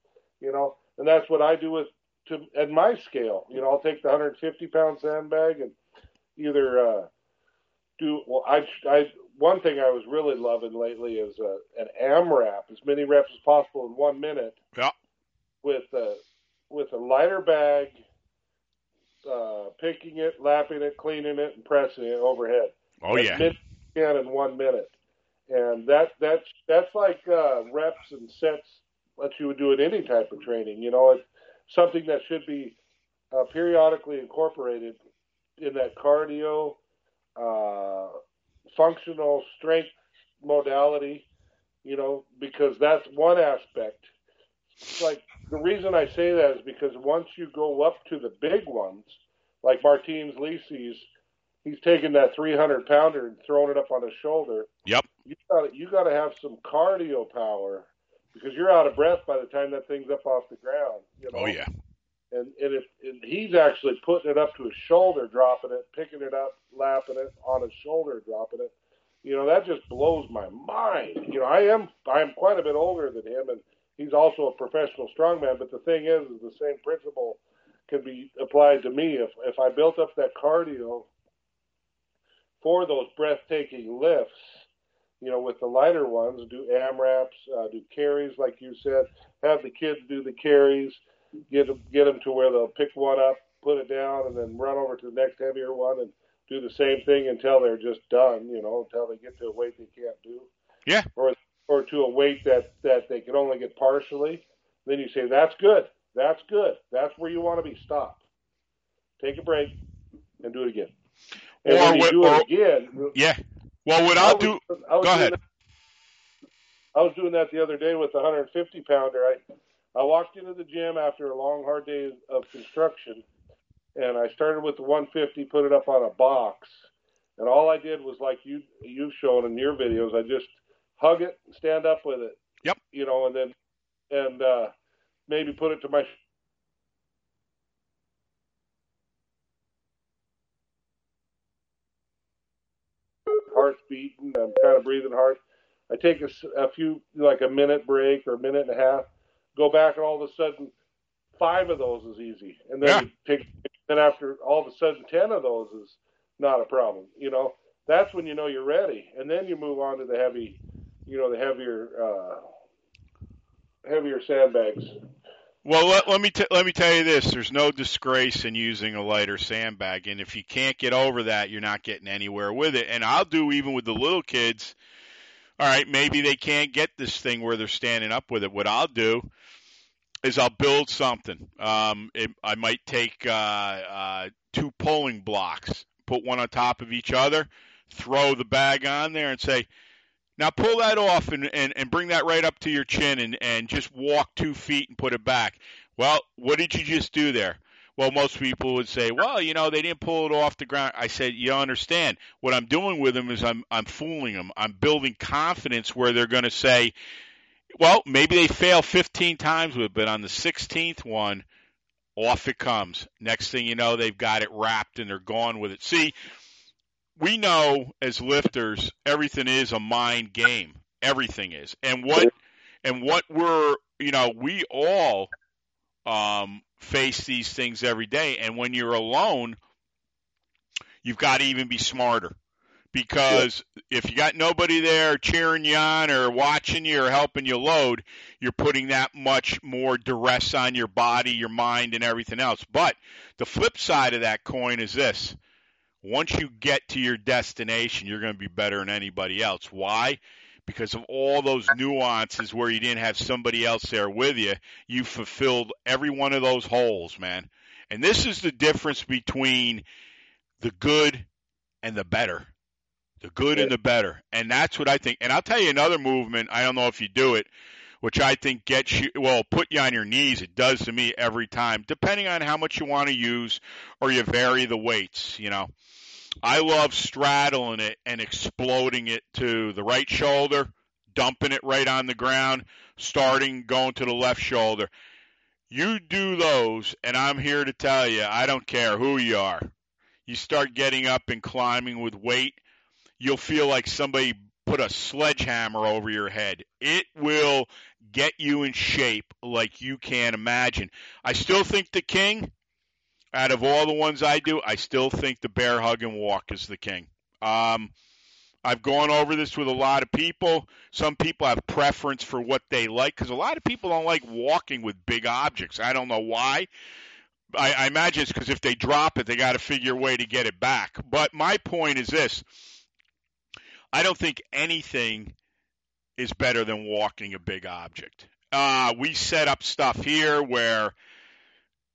you know. And that's what I do with to at my scale. You know, I'll take the 150 pound sandbag and either uh, do well. I I one thing I was really loving lately is uh, an AMRAP, as many reps as possible in one minute. Yeah. With uh, with a lighter bag, uh, picking it, lapping it, cleaning it, and pressing it overhead. Oh yeah. you in one minute, and that that's that's like uh, reps and sets that you would do in any type of training. You know, it's something that should be uh, periodically incorporated in that cardio, uh, functional strength modality. You know, because that's one aspect. It's like the reason I say that is because once you go up to the big ones, like Martins Licis's, he's taking that 300 pounder and throwing it up on his shoulder. Yep. You got to you got to have some cardio power because you're out of breath by the time that thing's up off the ground. You oh, know? Oh yeah. And and if and he's actually putting it up to his shoulder, dropping it, picking it up, lapping it on his shoulder, dropping it. You know that just blows my mind. You know I am I am quite a bit older than him, and he's also a professional strongman. But the thing is, is the same principle can be applied to me. If if I built up that cardio for those breathtaking lifts, you know, with the lighter ones, do AMRAPs, uh, do carries, like you said, have the kids do the carries, get them, get them to where they'll pick one up, put it down, and then run over to the next heavier one and do the same thing until they're just done, you know, until they get to a weight they can't do. Yeah. Or or to a weight that that they can only get partially. Then you say that's good, that's good, that's where you want to be. Stop, take a break, and do it again. And Or when you what- do or- it again, Yeah. Well, what I I'll do. I was Go ahead. that- I was doing that the other day with the 150 pounder. I I walked into the gym after a long, hard day of construction, and I started with the 150, put it up on a box, and all I did was like you you've shown in your videos. I just hug it, stand up with it. Yep. You know, and then and uh, maybe put it to my heart's beating. I'm kind of breathing hard. I take a few, like a minute break or a minute and a half, go back, and all of a sudden, five of those is easy. And then Yeah. you take, then after all of a sudden, 10 of those is not a problem. You know, that's when you know you're ready. And then you move on to the heavy, you know, the heavier, uh, heavier sandbags. Well, let, let me t- let me tell you this: there's no disgrace in using a lighter sandbag, and if you can't get over that, you're not getting anywhere with it. And I'll do even with the little kids. All right, maybe they can't get this thing where they're standing up with it. What I'll do is I'll build something. Um, it, I might take uh, uh, two pulling blocks, put one on top of each other, throw the bag on there, and say, Now pull that off and, and, and bring that right up to your chin and, and just walk two feet and put it back. Well, what did you just do there? Well, most people would say, well, you know, they didn't pull it off the ground. I said, you understand. What I'm doing with them is I'm I'm fooling them. I'm building confidence where they're going to say, well, maybe they fail 15 times with it, but on the 16th one, off it comes. Next thing you know, they've got it wrapped and they're gone with it. See, we know as lifters, everything is a mind game. Everything is, and what and what we're, you know, we all um, face these things every day. And when you're alone, you've got to even be smarter because if you got nobody there cheering you on or watching you or helping you load, you're putting that much more duress on your body, your mind, and everything else. But the flip side of that coin is this once you get to your destination, you're going to be better than anybody else. Why? Because of all those nuances where you didn't have somebody else there with you, you fulfilled every one of those holes, man. And this is the difference between the good and the better. The good and the better. And that's what I think. And I'll tell you another movement, I don't know if you do it, which I think gets you, well, put you on your knees. It does to me every time, depending on how much you want to use or you vary the weights, you know. I love straddling it and exploding it to the right shoulder, dumping it right on the ground, starting going to the left shoulder. You do those, and I'm here to tell you, I don't care who you are. You start getting up and climbing with weight, you'll feel like somebody put a sledgehammer over your head. It will get you in shape like you can't imagine. I still think the king out of all the ones I do, I still think the bear hug and walk is the king. Um, I've gone over this with a lot of people. Some people have preference for what they like because a lot of people don't like walking with big objects. I don't know why. I, I imagine it's because if they drop it, they got to figure a way to get it back. But my point is this I don't think anything is better than walking a big object. Uh, we set up stuff here where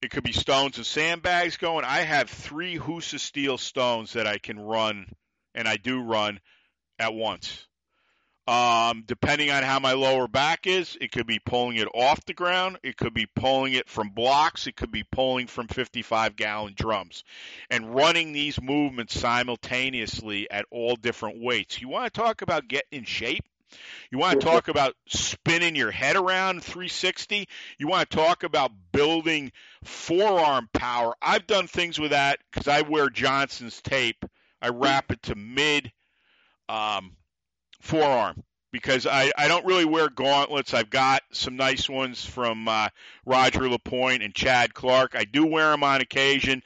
it could be stones and sandbags going. I have three Husafell stones that I can run, and I do run at once. Um, depending on how my lower back is, it could be pulling it off the ground. It could be pulling it from blocks. It could be pulling from 55 gallon drums and running these movements simultaneously at all different weights. You want to talk about getting in shape? You want to talk about spinning your head around 360? You want to talk about building forearm power? I've done things with that because I wear Johnson's tape. I wrap it to mid um, forearm because I, I don't really wear gauntlets. I've got some nice ones from uh, Roger Lapointe and Chad Clark. I do wear them on occasion.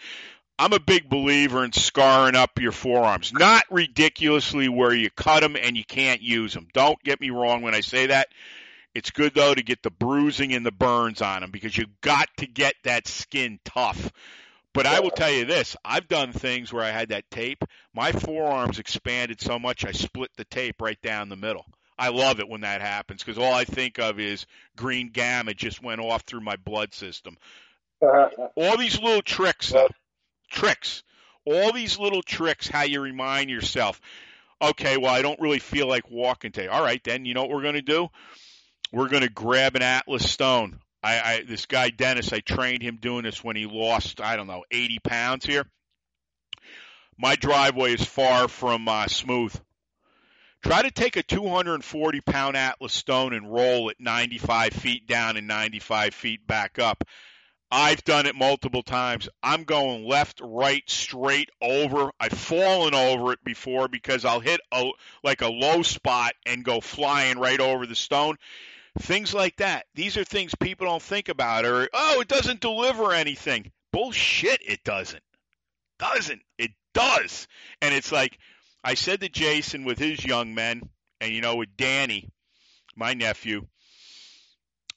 I'm a big believer in scarring up your forearms. Not ridiculously where you cut them and you can't use them. Don't get me wrong when I say that. It's good though to get the bruising and the burns on them because you've got to get that skin tough. But I will tell you this, I've done things where I had that tape. My forearms expanded so much I split the tape right down the middle. I love it when that happens because all I think of is green gamma just went off through my blood system. Uh-huh. all these little tricks though tricks. All these little tricks, how you remind yourself, okay, well, I don't really feel like walking today. All right, then, you know what we're going to do? We're going to grab an Atlas Stone. I, I this guy Dennis, I trained him doing this when he lost, I don't know, 80 pounds here. My driveway is far from uh, smooth. Try to take a 240 pound Atlas Stone and roll it 95 feet down and 95 feet back up. I've done it multiple times. I'm going left, right, straight over. I've fallen over it before because I'll hit a like a low spot and go flying right over the stone. Things like that. These are things people don't think about or oh, it doesn't deliver anything. Bullshit, it doesn't. Doesn't. It does. And it's like I said to Jason with his young men and you know with Danny, my nephew,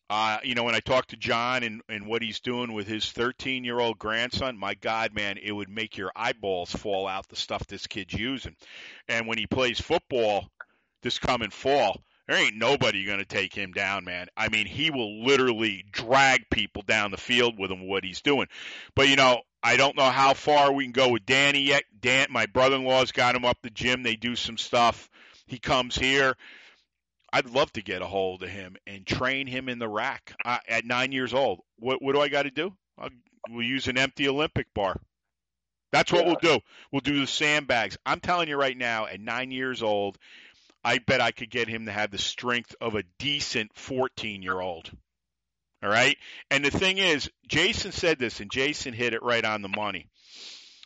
uh, you know, when I talk to John and, and what he's doing with his 13 year old grandson, my God, man, it would make your eyeballs fall out the stuff this kid's using. And when he plays football this coming fall, there ain't nobody going to take him down, man. I mean, he will literally drag people down the field with him what he's doing. But you know, I don't know how far we can go with Danny yet. Dan, my brother-in-law's got him up the gym. They do some stuff. He comes here I'd love to get a hold of him and train him in the rack uh, at nine years old. What what do I got to do? I'll, we'll use an empty Olympic bar. That's what Yeah. we'll do. We'll do the sandbags. I'm telling you right now, at nine years old, I bet I could get him to have the strength of a decent 14 year old. All right. And the thing is, Jason said this, and Jason hit it right on the money.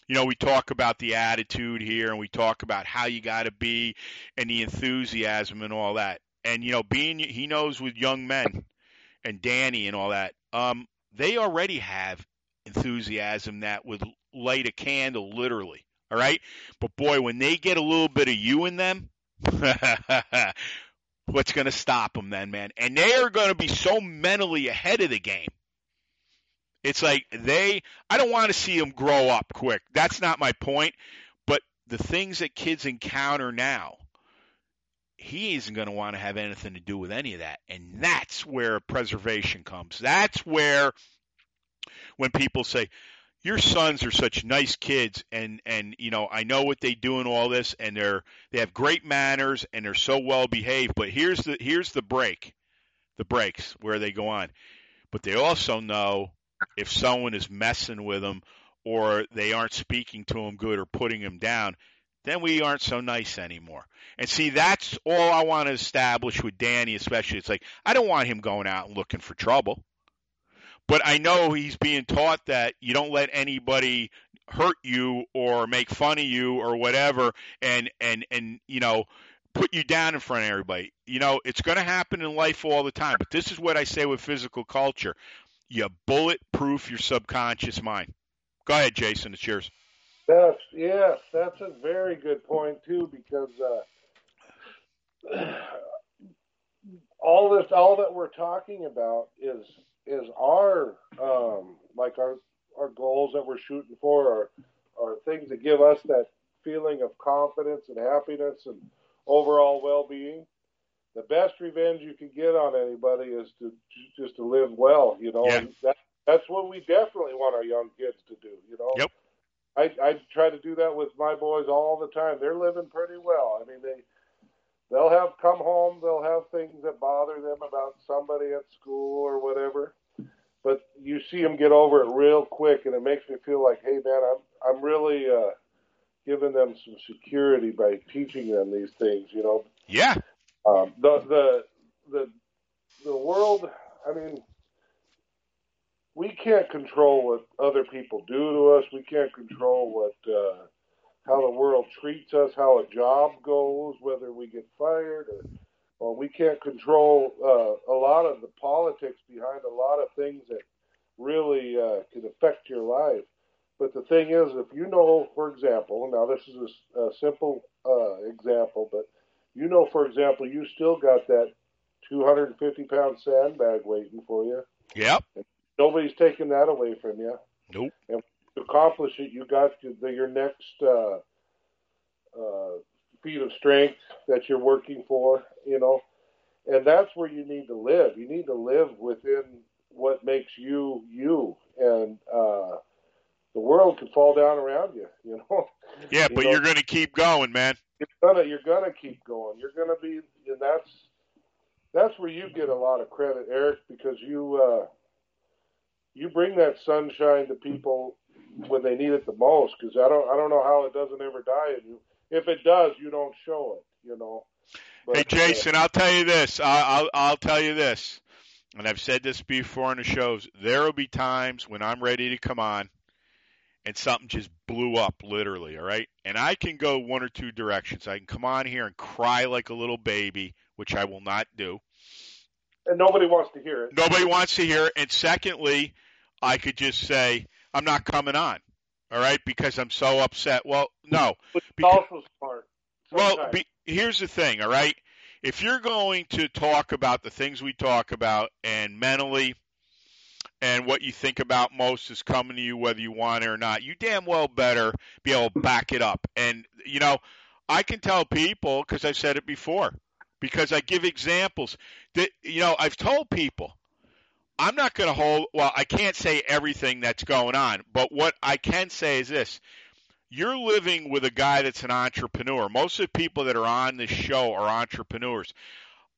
You know, we talk about the attitude here, and we talk about how you got to be, and the enthusiasm and all that. And you know, being he knows with young men, and Danny and all that, um, they already have enthusiasm that would light a candle, literally. All right. But boy, when they get a little bit of you in them, what's going to stop them then, man? And they are going to be so mentally ahead of the game. It's like they, I don't want to see them grow up quick. That's not my point. But the things that kids encounter now, he isn't going to want to have anything to do with any of that. And that's where preservation comes. That's where, when people say, your sons are such nice kids and and you know I know what they do and all this and they're they have great manners and they're so well behaved but here's the here's the break the breaks where they go on but they also know if someone is messing with them or they aren't speaking to them good or putting them down then we aren't so nice anymore and see that's all I want to establish with Danny especially it's like I don't want him going out and looking for trouble but I know he's being taught that you don't let anybody hurt you or make fun of you or whatever and and and you know put you down in front of everybody. You know, it's going to happen in life all the time, but this is what I say with physical culture. You bulletproof your subconscious mind. Go ahead, Jason, it's yours. That's yes, that's a very good point too, because uh, all this, all that we're talking about is is our um, like our our goals that we're shooting for, are are things that give us that feeling of confidence and happiness and overall well being. The best revenge you can get on anybody is to just to live well, you know. Yeah. That, that's what we definitely want our young kids to do, you know. Yep. I I try to do that with my boys all the time. They're living pretty well. I mean, they they'll have come home, they'll have things that bother them about somebody at school or whatever. But you see them get over it real quick, and it makes me feel like, hey man, I'm I'm really uh, giving them some security by teaching them these things. You know, Yeah. um, the the the the world. I mean, we can't control what other people do to us. We can't control what uh, how the world treats us, how a job goes, whether we get fired or. Or we can't control uh, a lot of the politics behind a lot of things that really uh, can affect your life. But the thing is, if you know, for example, now this is a simple uh, example, but you know, for example, you still got that 250 pound sandbag waiting for you. Yep. Nobody's taking that away from you. Nope. And to accomplish it, you got your, the, your next uh, uh, feat of strength that you're working for, you know. And that's where you need to live. You need to live within what makes you you. And uh, the world could fall down around you, you know. Yeah, You but know- you're going to keep going, man. you're gonna you're gonna keep going. You're gonna be, and that's that's where you get a lot of credit, Eric, because you uh, you bring that sunshine to people when they need it the most. Because I don't I don't know how it doesn't ever die in you. If it does, you don't show it. You know. But, Hey, uh, Jason, I'll tell you this. I- I'll, I'll tell you this, and I've said this before on the shows. There will be times when I'm ready to come on, and something just blew up, literally. All right, and I can go one or two directions. I can come on here and cry like a little baby, which I will not do. And nobody wants to hear it. Nobody wants to hear it. And secondly, I could just say I'm not coming on. All right, because I'm so upset. Well, no. But it's Because- also smart. Well, be, here's the thing, all right? If you're going to talk about the things we talk about and mentally and what you think about most is coming to you whether you want it or not, you damn well better be able to back it up. And, you know, I can tell people, because I've said it before, because I give examples that, you know, I've told people, I'm not going to hold, well, I can't say everything that's going on, but what I can say is this you're living with a guy that's an entrepreneur. Most of the people that are on this show are entrepreneurs.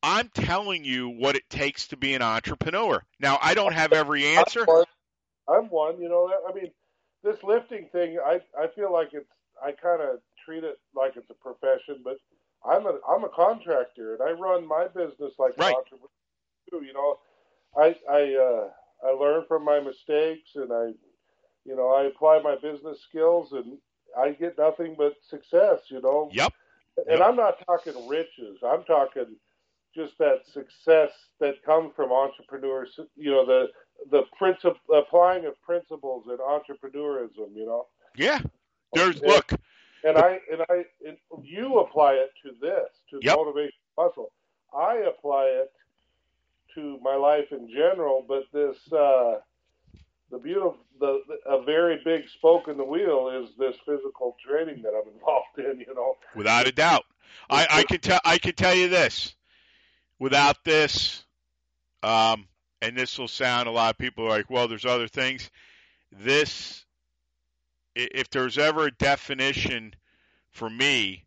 I'm telling you what it takes to be an entrepreneur. Now, I don't have every answer. I'm one. You know, I mean, this lifting thing, I I feel like it's. I kind of treat it like it's a profession, but I'm a I'm a contractor and I run my business like right. an entrepreneur too. You know, I I uh, I learn from my mistakes and I, you know, I apply my business skills and I get nothing but success. You know. Yep. And yep. I'm not talking riches. I'm talking just that success that comes from entrepreneurs. You know, the the principle applying of principles in entrepreneurism. You know. Yeah. There's and, look. And I and I and you apply it to this to yep. motivation muscle. I apply it to my life in general, but this uh, the beautiful the, the a very big spoke in the wheel is this physical training that I'm involved in. You know, without a doubt. I, I can tell I can tell you this. Without this, um, and this will sound a lot of people are like, well, there's other things. This, if there's ever a definition for me,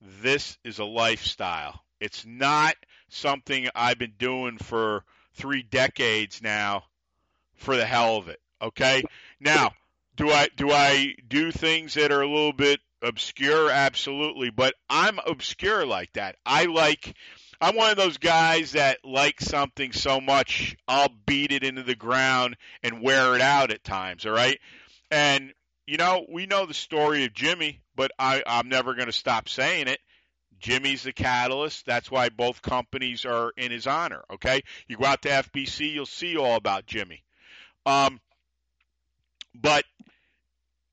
this is a lifestyle. It's not something I've been doing for three decades now for the hell of it. Okay. Now, do I do I do things that are a little bit obscure? Absolutely, but I'm obscure like that. I like. I'm one of those guys that like something so much I'll beat it into the ground and wear it out at times. All right, and you know we know the story of Jimmy, but I, I'm never going to stop saying it. Jimmy's the catalyst. That's why both companies are in his honor. Okay, you go out to FBC, you'll see all about Jimmy. Um, but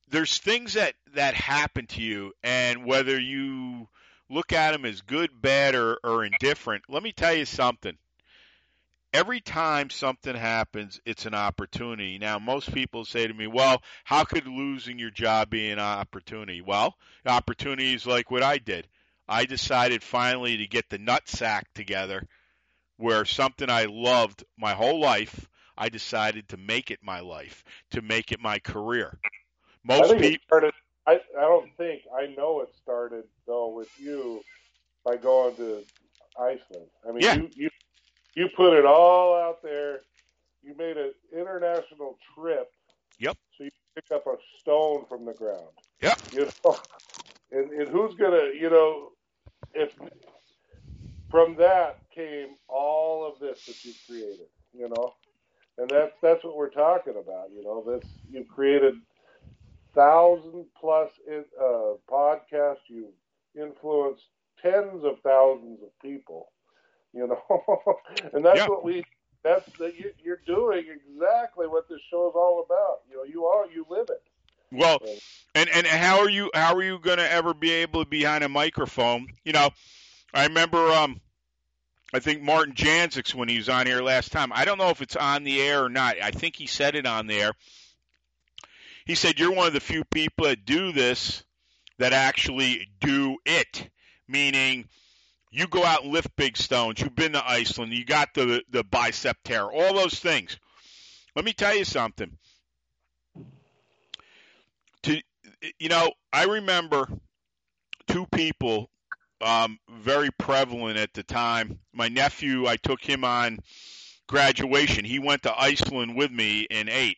there's things that that happen to you, and whether you look at them as good, bad, or, or indifferent, let me tell you something. Every time something happens, it's an opportunity. Now, most people say to me, well, how could losing your job be an opportunity? Well, opportunity is like what I did. I decided finally to get the nut sack together where something I loved my whole life, I decided to make it my life, to make it my career. Most people I, I don't think I know it started though with you by going to Iceland. I mean, yeah. you, you you put it all out there. You made an international trip. Yep. So you pick up a stone from the ground. Yep. You know, and, and who's gonna, you know, if from that came all of this that you've created, you know, and that's that's what we're talking about. You know, this you've created thousand plus uh, podcasts. You've influenced tens of thousands of people. You know, and that's yeah. what we. That's that you, you're doing exactly what this show is all about. You know, you are you live it. Well, and and how are you how are you going to ever be able to be behind a microphone? You know, I remember um I think Martin Janzix when he was on here last time. I don't know if it's on the air or not. I think he said it on there. He said you're one of the few people that do this that actually do it, meaning you go out and lift big stones. You've been to Iceland. You got the the bicep tear. All those things. Let me tell you something. To you know, I remember two people um, very prevalent at the time. My nephew, I took him on graduation. He went to Iceland with me in eight.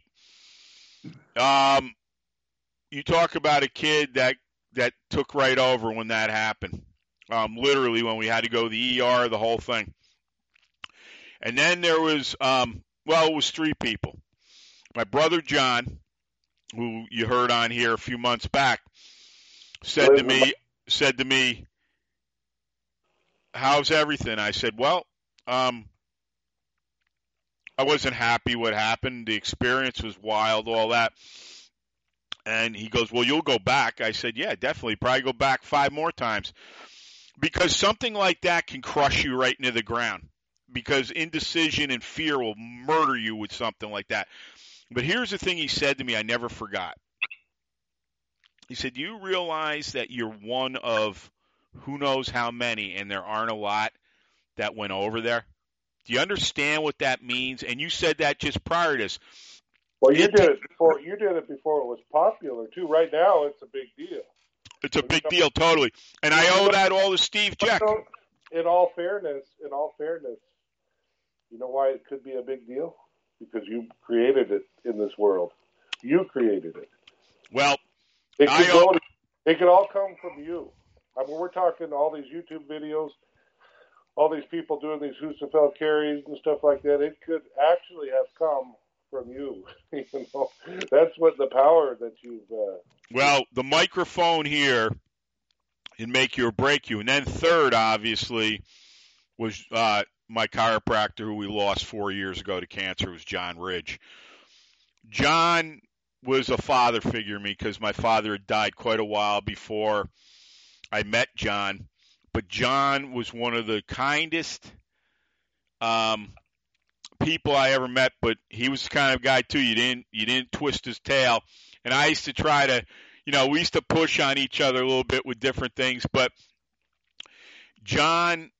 Um, you talk about a kid that that took right over when that happened. Um, literally, when we had to go to the ER, the whole thing. And then there was, um, well, it was three people. My brother John, who you heard on here a few months back, said to me, said to me, "How's everything?" I said, "Well, um, I wasn't happy what happened. The experience was wild, all that." And he goes, "Well, you'll go back." I said, "Yeah, definitely. Probably go back five more times." Because something like that can crush you right into the ground. Because indecision and fear will murder you with something like that. But here's the thing he said to me I never forgot. He said, Do you realize that you're one of who knows how many, and there aren't a lot that went over there? Do you understand what that means? And you said that just prior to this. Well, you did it before. You did it before it was popular too. Right now, it's a big deal. It's a big deal, totally. And I owe that all to Steve Jeck. in all fairness, in all fairness, you know why it could be a big deal? Because you created it in this world. You created it. Well, It could, to, it could all come from you. I mean, we're talking all these YouTube videos, all these people doing these Husafell carries and stuff like that. It could actually have come from you. you know, that's what the power that you've. Uh, well, the microphone here can make you or break you, and then third, obviously, was uh, my chiropractor who we lost four years ago to cancer. Was John Ridge. John was a father figure to me because my father had died quite a while before I met John. But John was one of the kindest um, people I ever met. But he was the kind of guy too. You didn't you didn't twist his tail. And I used to try to, you know, we used to push on each other a little bit with different things. But John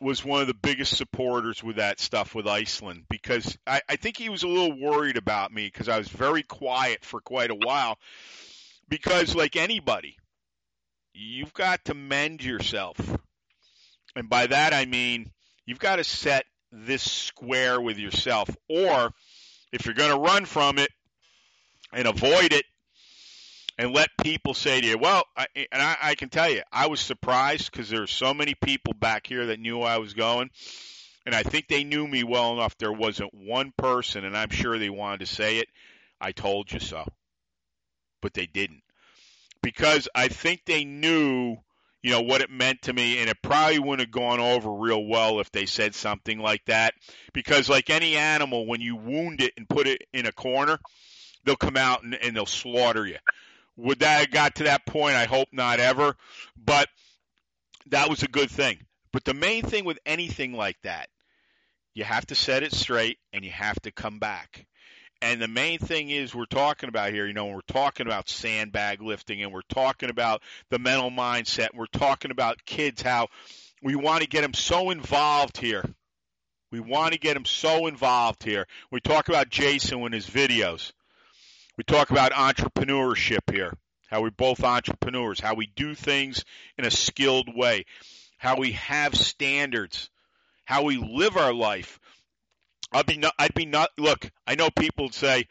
was one of the biggest supporters with that stuff with Iceland because I, I think he was a little worried about me because I was very quiet for quite a while. Because, like anybody, you've got to mend yourself. And by that I mean you've got to set this square with yourself. Or if you're going to run from it and avoid it and let people say to you, well, I, and I, I can tell you, I was surprised because there were so many people back here that knew I was going. And I think they knew me well enough. There wasn't one person, and I'm sure they wanted to say it. I told you so. But they didn't. Because I think they knew, you know, what it meant to me, and it probably wouldn't have gone over real well if they said something like that. Because, like any animal, when you wound it and put it in a corner, they'll come out and, and they'll slaughter you. Would that have got to that point? I hope not ever. But that was a good thing. But the main thing with anything like that, you have to set it straight and you have to come back. And the main thing is we're talking about here, you know, we're talking about sandbag lifting and we're talking about the mental mindset, and we're talking about kids, how we want to get them so involved here. We want to get them so involved here. We talk about Jason in his videos. We talk about entrepreneurship here, how we're both entrepreneurs, how we do things in a skilled way, how we have standards, how we live our life. I'd be not, I'd be not, look, I know people say,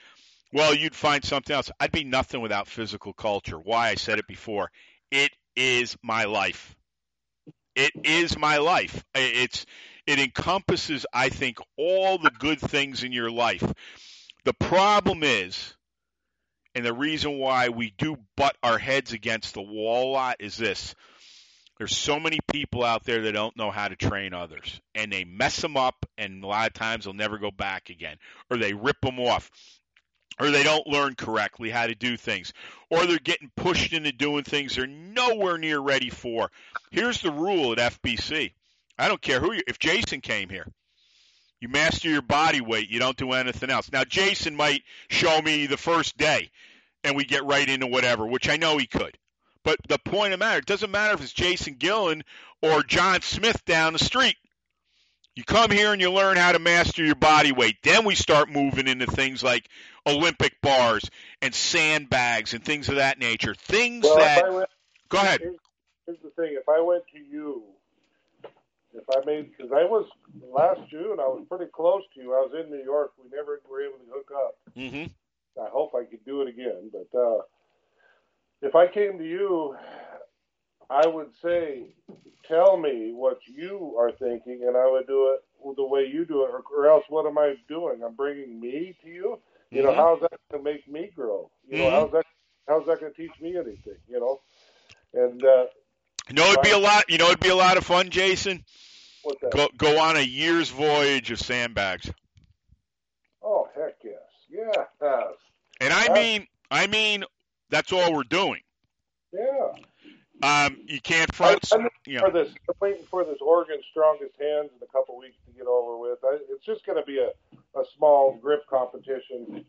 well, you'd find something else. I'd be nothing without physical culture. Why? I said it before. It is my life. It is my life. It's, it encompasses, I think, all the good things in your life. The problem is, and the reason why we do butt our heads against the wall a lot is this. There's so many people out there that don't know how to train others, and they mess them up, and a lot of times they'll never go back again, or they rip them off, or they don't learn correctly how to do things, or they're getting pushed into doing things they're nowhere near ready for. Here's the rule at FBC. I don't care who you, if Jason came here, you master your body weight. You don't do anything else. Now, Jason might show me the first day and we get right into whatever, which I know he could. But the point of the matter, it doesn't matter if it's Jason Gillen or John Smith down the street. You come here and you learn how to master your body weight. Then we start moving into things like Olympic bars and sandbags and things of that nature. Things well, that. went, Go ahead. Here's, here's the thing: if I went to you, if I made, because I was last June, I was pretty close to you. I was in New York. We never were able to hook up. Mm-hmm. I hope I could do it again. But uh, if I came to you, I would say, tell me what you are thinking, and I would do it the way you do it, or, or else what am I doing? I'm bringing me to you. You know, Mhm. how's that going to make me grow? You know, Mhm. how's that how's that going to teach me anything? You know, and uh, You know, it'd be a lot. You know, it'd be a lot of fun, Jason. what's that? Go go on a year's voyage of sandbags. Oh heck yes, yeah, And I mean, I mean, that's all we're doing. yeah. Um, you can't front. I'm You for this I'm waiting for this Oregon strongest hands in a couple weeks to get over with. I, it's just going to be a, a small grip competition.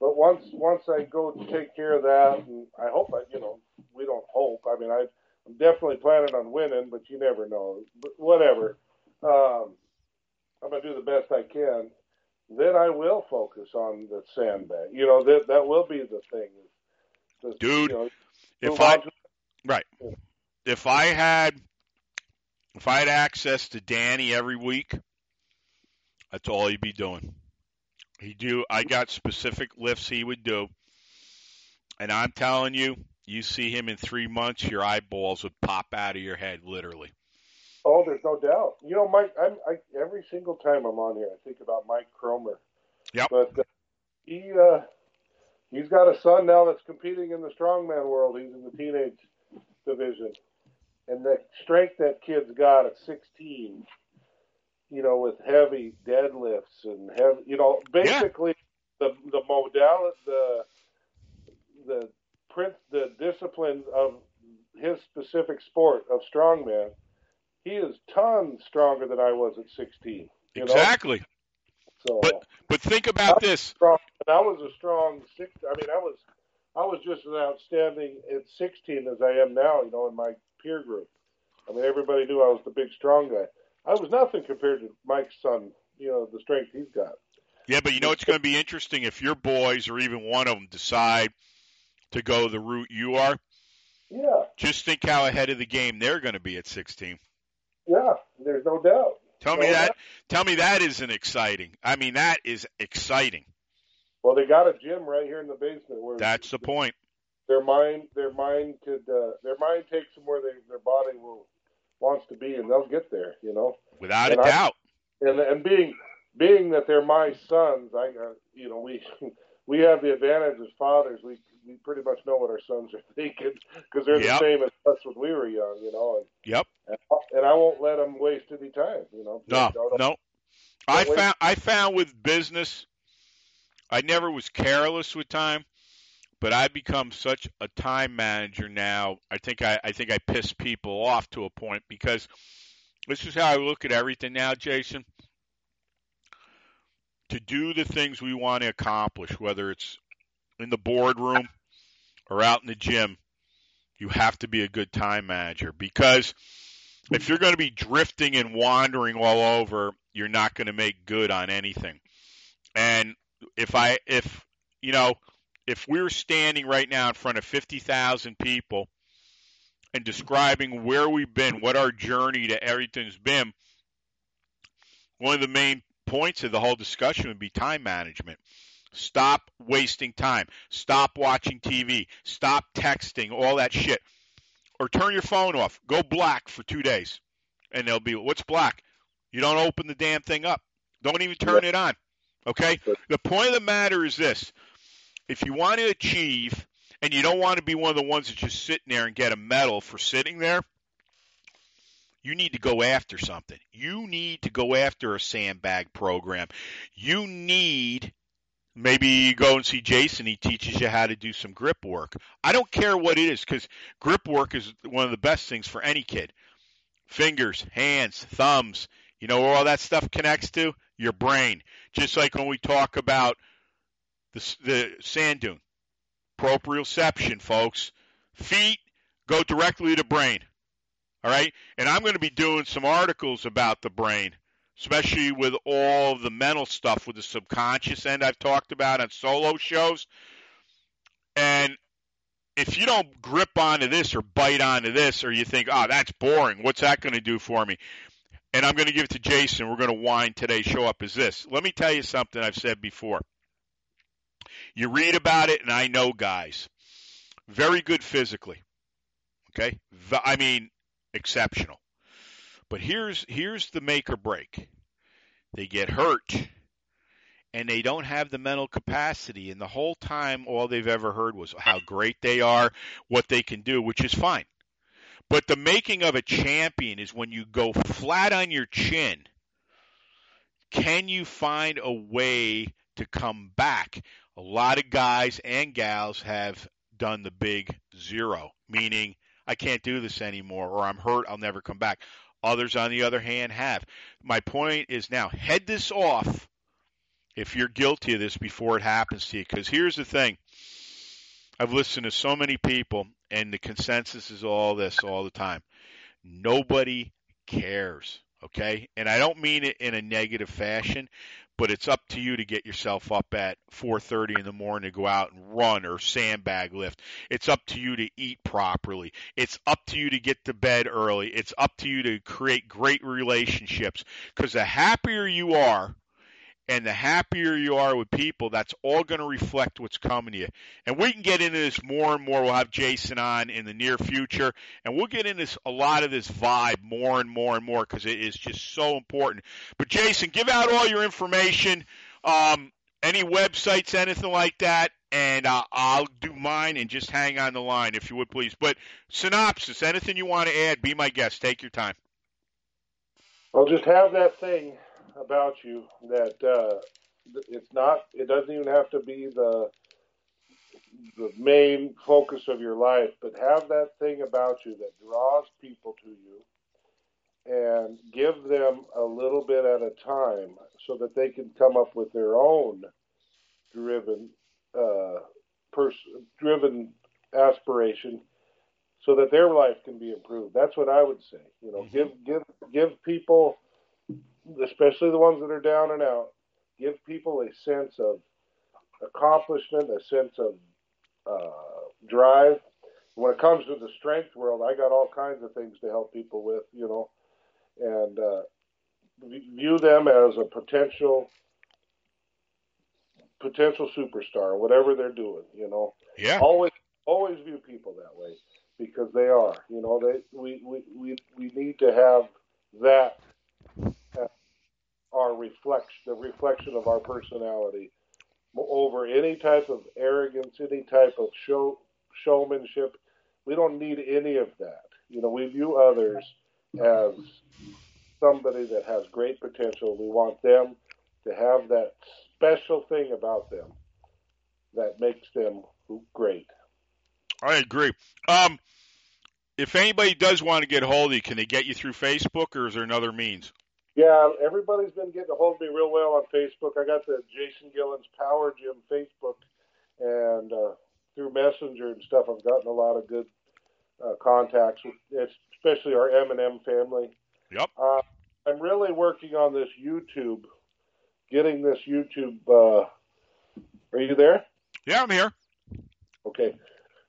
But once once I go to take care of that, and I hope I you know we don't hope. I mean I I'm definitely planning on winning, but you never know. But whatever. Um, I'm gonna do the best I can. Then I will focus on the sandbag. You know that that will be the thing. Dude, you know, if I right, if I had If I had access to Danny every week, that's all he'd be doing. He do. I got specific lifts he would do, and I'm telling you, you see him in three months, your eyeballs would pop out of your head, literally. Oh, there's no doubt. You know, Mike. I'm, I every single time I'm on here, I think about Mike Cromer. Yeah. But uh, he uh, he's got a son now that's competing in the strongman world. He's in the teenage division, and the strength that kid's got at 16, you know, with heavy deadlifts and heavy, you know, basically the the modality, the the print, the discipline of his specific sport of strongman. He is tons stronger than I was at 16. You know? Exactly. So, But but think about this. strong. And I was a strong six. I mean, I was I was just as outstanding at 16 as I am now. You know, in my peer group. I mean, everybody knew I was the big strong guy. I was nothing compared to Mike's son. You know, the strength he's got. Yeah, but you know it's going to be interesting if your boys or even one of them decide to go the route you are. Yeah, Just think how ahead of the game they're going to be at 16. yeah. There's no doubt. Tell me No that. Tell me that isn't exciting. I mean, that is exciting. Well, they got a gym right here in the basement where That's the point. their mind their mind could uh, their mind takes them where they their body will wants to be, and they'll get there. You know. Without And a I- doubt. and and being being that they're my sons, I uh, you know we we have the advantage as fathers. We we pretty much know what our sons are thinking because they're Yep. the same as us when we were young, you know. Yep. And, and I won't let them waste any time, you know. No, Don't- no. I wait. found I found with business, I never was careless with time, but I become such a time manager now. I think I, I think I piss people off to a point because this is how I look at everything now, Jason. To do the things we want to accomplish, whether it's in the boardroom or out in the gym, you have to be a good time manager because if you're going to be drifting and wandering all over, you're not going to make good on anything. And if I, if, you know, if we're standing right now in front of 50,000 people and describing where we've been, what our journey to everything's been, one of the main points of the whole discussion would be time management. Stop wasting time. Stop watching TV. Stop texting, all that shit. Or turn your phone off. Go black for two days. And they'll be, what's black? You don't open the damn thing up. Don't even turn it on. Okay? The point of the matter is this if you want to achieve, and you don't want to be one of the ones that's just sitting there and get a medal for sitting there, you need to go after something. You need to go after a sandbag program. You need maybe you go and see Jason. He teaches you how to do some grip work. I don't care what it is because grip work is one of the best things for any kid. Fingers, hands, thumbs. You know where all that stuff connects to? Your brain. Just like when we talk about the, the sand dune. Proprioception, folks. Feet go directly to brain. All right? And I'm going to be doing some articles about the brain, especially with all the mental stuff with the subconscious end I've talked about on solo shows. And if you don't grip onto this or bite onto this, or you think, oh, that's boring, what's that going to do for me? And I'm going to give it to Jason. We're going to wind today's show up as this. Let me tell you something I've said before. You read about it, and I know guys. Very good physically. Okay? I mean, exceptional. But here's here's the make or break. They get hurt and they don't have the mental capacity and the whole time all they've ever heard was how great they are, what they can do, which is fine. But the making of a champion is when you go flat on your chin. Can you find a way to come back? A lot of guys and gals have done the big zero, meaning I can't do this anymore or I'm hurt, I'll never come back. Others, on the other hand, have. My point is now head this off if you're guilty of this before it happens to you. Because here's the thing I've listened to so many people, and the consensus is all this all the time. Nobody cares. Okay? And I don't mean it in a negative fashion, but it's up to you to get yourself up at 4:30 in the morning to go out and run or sandbag lift. It's up to you to eat properly. It's up to you to get to bed early. It's up to you to create great relationships because the happier you are, and the happier you are with people, that's all going to reflect what's coming to you. And we can get into this more and more. We'll have Jason on in the near future, and we'll get into a lot of this vibe more and more and more because it is just so important. But Jason, give out all your information, um, any websites, anything like that, and uh, I'll do mine and just hang on the line if you would please. But synopsis, anything you want to add, be my guest. Take your time. I'll just have that thing about you that uh, it's not. It doesn't even have to be the the main focus of your life, but have that thing about you that draws people to you and give them a little bit at a time so that they can come up with their own driven uh, person driven aspiration so that their life can be improved. That's what I would say. You know, mm-hmm. give give give people especially the ones that are down and out, give people a sense of accomplishment, a sense of uh, drive. When it comes to the strength world, I got all kinds of things to help people with, you know, and uh, view them as a potential potential superstar, whatever they're doing, you know. Yeah. Always always view people that way because they are. You know, they we we we, we need to have that our reflection, the reflection of our personality over any type of arrogance, any type of show showmanship. We don't need any of that. You know, we view others as somebody that has great potential. We want them to have that special thing about them that makes them great. I agree. Um, if anybody does want to get hold of you, can they get you through Facebook, or is there another means? Yeah, everybody's been getting a hold of me real well on Facebook. I got the Jason Gillens Power Gym Facebook, and uh, through Messenger and stuff, I've gotten a lot of good uh, contacts, especially our M&M family. Yep. Uh, I'm really working on this YouTube, getting this YouTube. Uh, are you there? Yeah, I'm here. Okay.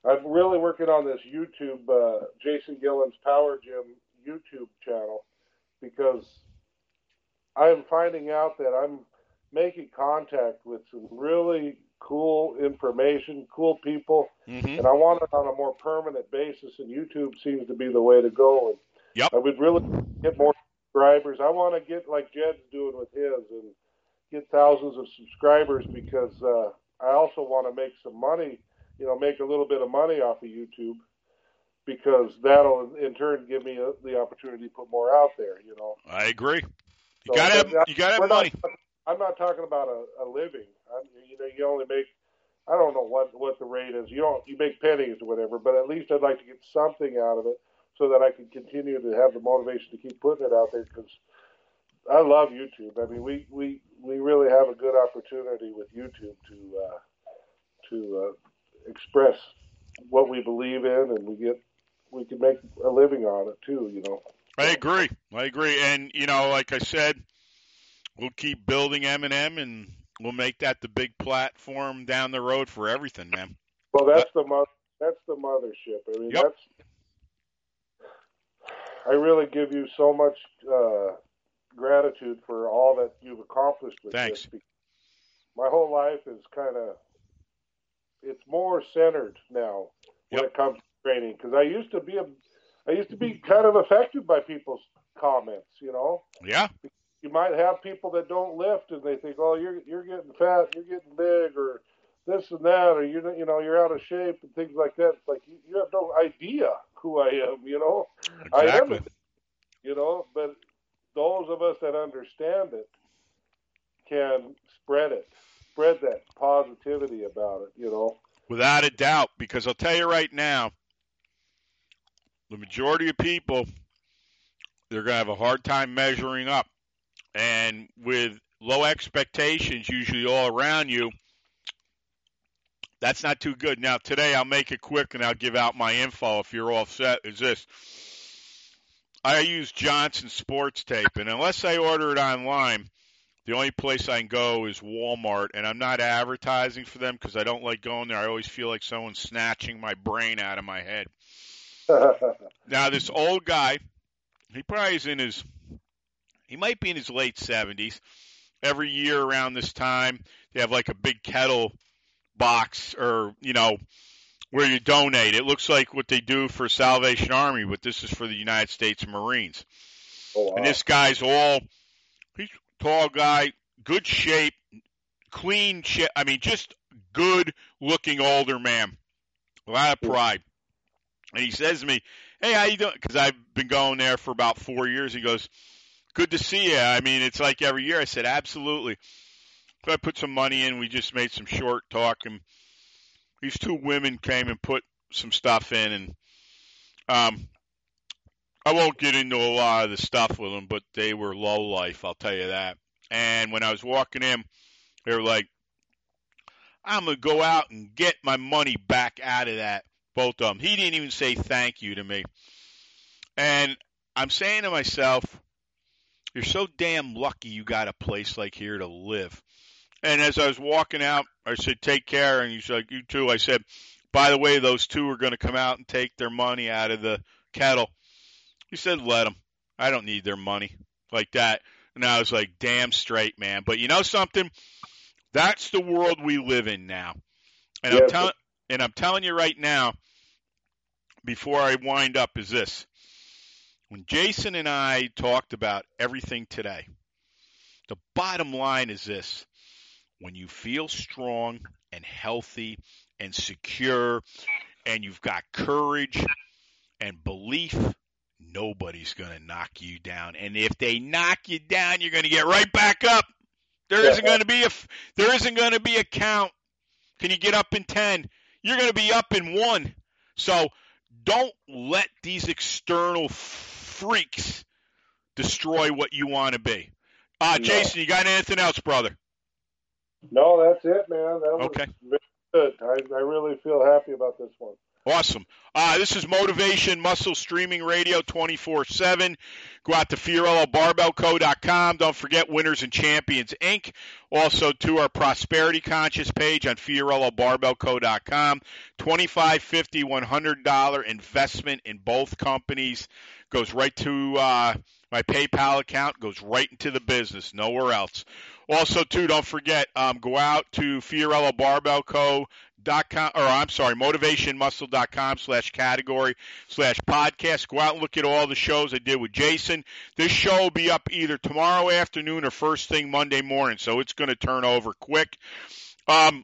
I'm really working on this YouTube, uh, Jason Gillens Power Gym YouTube channel because I'm finding out that I'm making contact with some really cool information, cool people, mm-hmm. and I want it on a more permanent basis. And YouTube seems to be the way to go. And yep. I would really get more subscribers. I want to get like Jed's doing with his and get thousands of subscribers because uh, I also want to make some money. You know, make a little bit of money off of YouTube because that'll in turn give me a, the opportunity to put more out there. You know. I agree. You gotta have, you gotta have money. Not, I'm not talking about a, a living. I'm, you know, you only make I don't know what what the rate is. You don't you make pennies or whatever, but at least I'd like to get something out of it so that I can continue to have the motivation to keep putting it out there because I love YouTube. I mean, we we we really have a good opportunity with YouTube to uh, to uh, express what we believe in, and we get we can make a living on it too. You know. I agree. I agree. And you know, like I said, we'll keep building M&M, and we'll make that the big platform down the road for everything, man. Well, that's but, the mo- that's the mothership. I mean, yep. that's. I really give you so much uh, gratitude for all that you've accomplished with Thanks. this. My whole life is kind of it's more centered now when yep. it comes to training because I used to be a I used to be kind of affected by people's comments, you know. Yeah. You might have people that don't lift and they think, "Oh, you're you're getting fat, you're getting big, or this and that, or you you know you're out of shape and things like that." It's like you, you have no idea who I am, you know. Exactly. I am, you know. But those of us that understand it can spread it, spread that positivity about it, you know. Without a doubt, because I'll tell you right now, the majority of people they're going to have a hard time measuring up. And with low expectations usually all around you, that's not too good. Now, today I'll make it quick and I'll give out my info if you're all set. Is this I use Johnson Sports Tape, and unless I order it online, the only place I can go is Walmart, and I'm not advertising for them because I don't like going there. I always feel like someone's snatching my brain out of my head. now, this old guy, he probably is in his, he might be in his late 70s. Every year around this time, they have like a big kettle box or, you know, where you donate. It looks like what they do for Salvation Army, but this is for the United States Marines. Oh, wow. And this guy's all, he's a tall guy, good shape, clean shit. I mean, just good looking older man. A lot of hmm. pride. And he says to me, Hey, how you doing? Because I've been going there for about four years. He goes, Good to see you. I mean, it's like every year. I said, Absolutely. So I put some money in. We just made some short talk, and these two women came and put some stuff in, and um, I won't get into a lot of the stuff with them, but they were low life. I'll tell you that. And when I was walking in, they were like, "I'm gonna go out and get my money back out of that." Both of them. He didn't even say thank you to me, and I'm saying to myself, "You're so damn lucky you got a place like here to live." And as I was walking out, I said, "Take care." And he's like, "You too." I said, "By the way, those two are going to come out and take their money out of the kettle." He said, "Let them. I don't need their money like that." And I was like, "Damn straight, man." But you know something? That's the world we live in now. And I'm Yes. telling and I'm telling you right now, before I wind up, is this: when Jason and I talked about everything today, the bottom line is this: when you feel strong and healthy and secure, and you've got courage and belief, nobody's going to knock you down. And if they knock you down, you're going to get right back up. There isn't going to be a there isn't going to be a count. Can you get up in 10? You're going to be up in 1. So don't let these external freaks destroy what you want to be. Uh, No. Jason, you got anything else, brother? no, that's it, man. That was Okay. very good. I, I really feel happy about this one. Awesome. Uh, this is Motivation Muscle Streaming Radio 24 7. Go out to FiorilloBarbellCo.com. Don't forget Winners and Champions Inc. Also to our Prosperity Conscious page on FiorilloBarbellCo.com. $25, $50, $100 investment in both companies goes right to uh, my PayPal account, goes right into the business, nowhere else. Also, too, don't forget, um, go out to Co dot com or I'm sorry, motivationmuscle.com slash category slash podcast. Go out and look at all the shows I did with Jason. This show will be up either tomorrow afternoon or first thing Monday morning, so it's going to turn over quick. Um,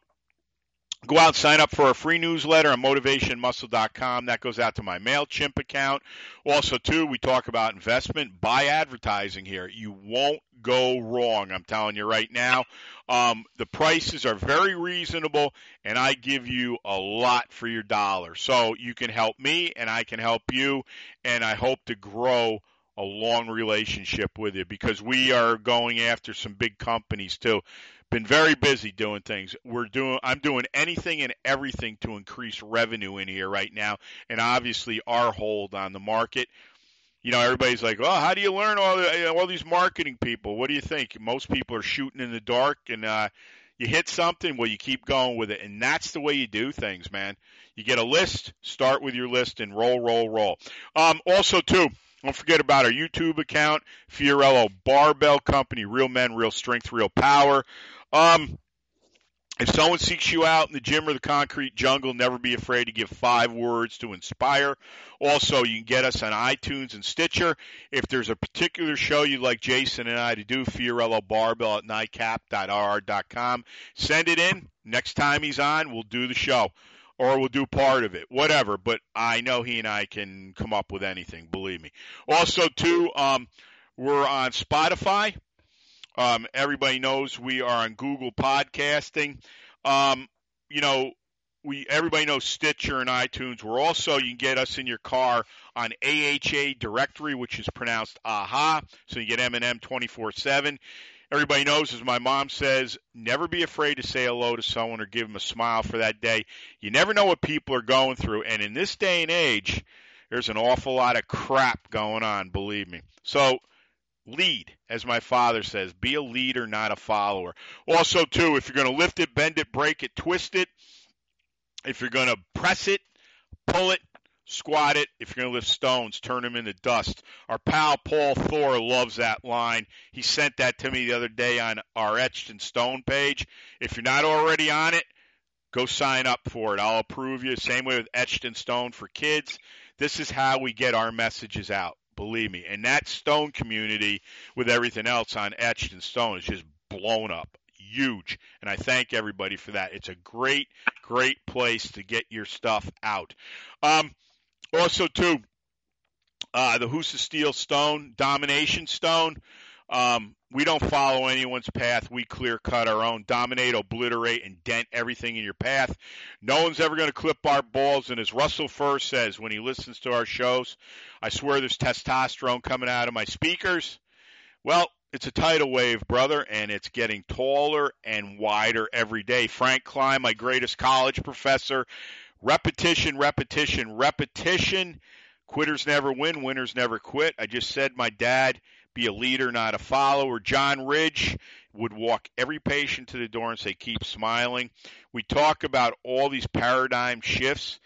Go out and sign up for a free newsletter on motivationmuscle.com. That goes out to my MailChimp account. Also, too, we talk about investment. Buy advertising here. You won't go wrong. I'm telling you right now. Um, the prices are very reasonable, and I give you a lot for your dollar. So you can help me, and I can help you, and I hope to grow a long relationship with you because we are going after some big companies too been very busy doing things. We're doing I'm doing anything and everything to increase revenue in here right now and obviously our hold on the market. You know, everybody's like, "Oh, how do you learn all the, all these marketing people? What do you think?" Most people are shooting in the dark and uh you hit something, well you keep going with it and that's the way you do things, man. You get a list, start with your list and roll roll roll. Um also too, don't forget about our YouTube account, Fiorillo Barbell Company, Real Men, Real Strength, Real Power. Um, if someone seeks you out in the gym or the concrete jungle, never be afraid to give five words to inspire. Also, you can get us on iTunes and Stitcher. If there's a particular show you'd like Jason and I to do, Fiorillo Barbell at nycap.rr.com. Send it in. Next time he's on, we'll do the show. Or we'll do part of it, whatever. But I know he and I can come up with anything, believe me. Also, too, um, we're on Spotify. Um, everybody knows we are on Google Podcasting. Um, you know, we everybody knows Stitcher and iTunes. We're also you can get us in your car on AHA directory, which is pronounced AHA, so you get M&M 24/7. Everybody knows, as my mom says, never be afraid to say hello to someone or give them a smile for that day. You never know what people are going through, and in this day and age, There's an awful lot of crap going on, believe me. So lead, as my father says. Be a leader, not a follower. Also, too, if you're going to lift it, bend it, break it, twist it, if you're going to press it, pull it, squat it. If you're going to lift stones, turn them into dust. Our pal Paul Thor loves that line. He sent that to me the other day on our Etched in Stone page. If you're not already on it, go sign up for it. I'll approve you. Same way with Etched in Stone for kids. This is how we get our messages out. Believe me. And that stone community with everything else on Etched in Stone is just blown up huge. And I thank everybody for that. It's a great, great place to get your stuff out. Um, also, too, uh, the Husafell Stone, Domination Stone. Um, we don't follow anyone's path. We clear cut our own. Dominate, obliterate, and dent everything in your path. No one's ever going to clip our balls. And as Russell Furr says when he listens to our shows, I swear there's testosterone coming out of my speakers. Well, it's a tidal wave, brother, and it's getting taller and wider every day. Frank Klein, my greatest college professor, repetition, repetition, repetition. Quitters never win, winners never quit. I just said my dad be a leader, not a follower. John Ridge would walk every patient to the door and say, keep smiling. We talk about all these paradigm shifts.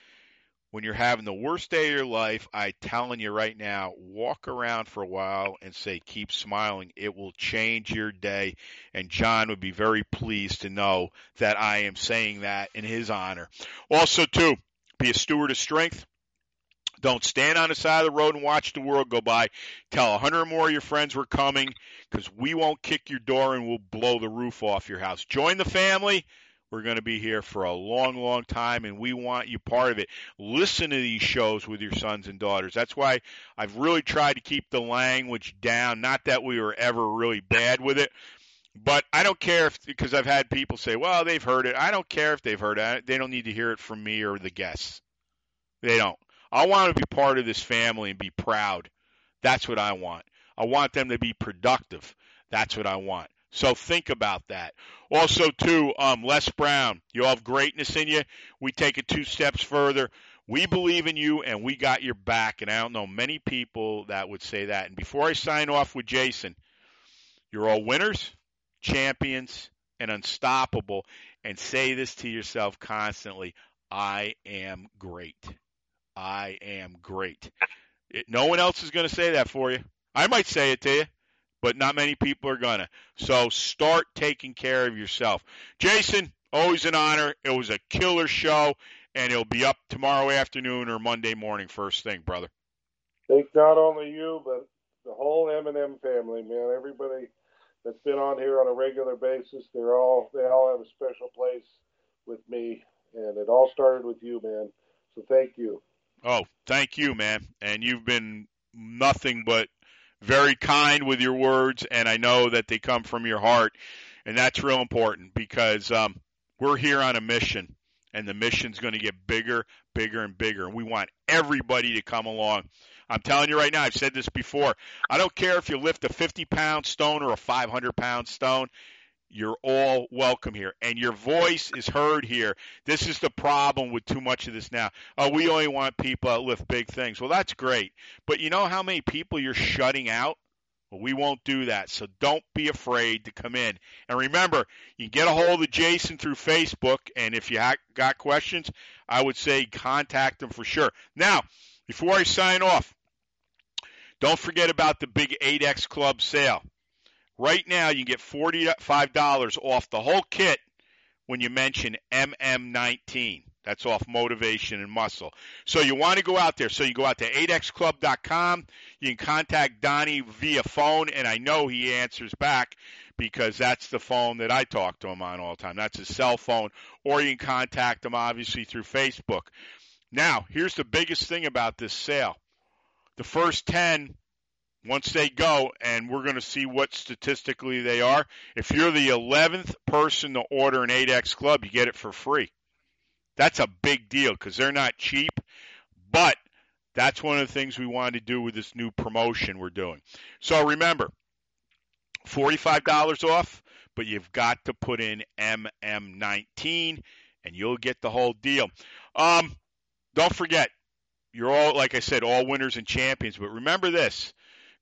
When you're having the worst day of your life, I telling you right now, walk around for a while and say, keep smiling. It will change your day. And John would be very pleased to know that I am saying that in his honor. Also, too, be a steward of strength. Don't stand on the side of the road and watch the world go by. Tell a hundred more of your friends we're coming because we won't kick your door and we'll blow the roof off your house. Join the family. We're going to be here for a long, long time, and we want you part of it. Listen to these shows with your sons and daughters. That's why I've really tried to keep the language down. Not that we were ever really bad with it, but I don't care if because I've had people say, "Well, they've heard it." I don't care if they've heard it. They don't need to hear it from me or the guests. They don't. I want to be part of this family and be proud. That's what I want. I want them to be productive. That's what I want. So think about that. Also, too, um, Les Brown, you have greatness in you. We take it two steps further. We believe in you and we got your back. And I don't know many people that would say that. And before I sign off with Jason, you're all winners, champions, and unstoppable. And say this to yourself constantly I am great. I am great. It, no one else is going to say that for you. I might say it to you but not many people are gonna. So start taking care of yourself. Jason, always an honor. It was a killer show, and it'll be up tomorrow afternoon or Monday morning, first thing, brother. Thank not only you, but the whole M&M family, man. Everybody that's been on here on a regular basis, they're all they all have a special place with me, and it all started with you, man. So thank you. Oh, thank you, man. And you've been nothing but very kind with your words, and I know that they come from your heart, and that's real important because um, we're here on a mission, and the mission's going to get bigger, bigger, and bigger, and we want everybody to come along. I'm telling you right now, I've said this before. I don't care if you lift a 50 pound stone or a 500 pound stone. You're all welcome here, and your voice is heard here. This is the problem with too much of this now. Oh, we only want people that lift big things. Well, that's great, but you know how many people you're shutting out? Well, we won't do that. So don't be afraid to come in. And remember, you get a hold of Jason through Facebook. And if you ha- got questions, I would say contact him for sure. Now, before I sign off, don't forget about the big 8X Club sale. Right now, you get $45 off the whole kit when you mention MM19. That's off motivation and muscle. So you want to go out there. So you go out to 8xclub.com. You can contact Donnie via phone, and I know he answers back because that's the phone that I talk to him on all the time. That's his cell phone. Or you can contact him, obviously, through Facebook. Now, here's the biggest thing about this sale. The first 10 once they go, and we're going to see what statistically they are. If you're the 11th person to order an 8X Club, you get it for free. That's a big deal because they're not cheap, but that's one of the things we wanted to do with this new promotion we're doing. So remember, $45 off, but you've got to put in MM19 and you'll get the whole deal. Um, don't forget, you're all, like I said, all winners and champions. But remember this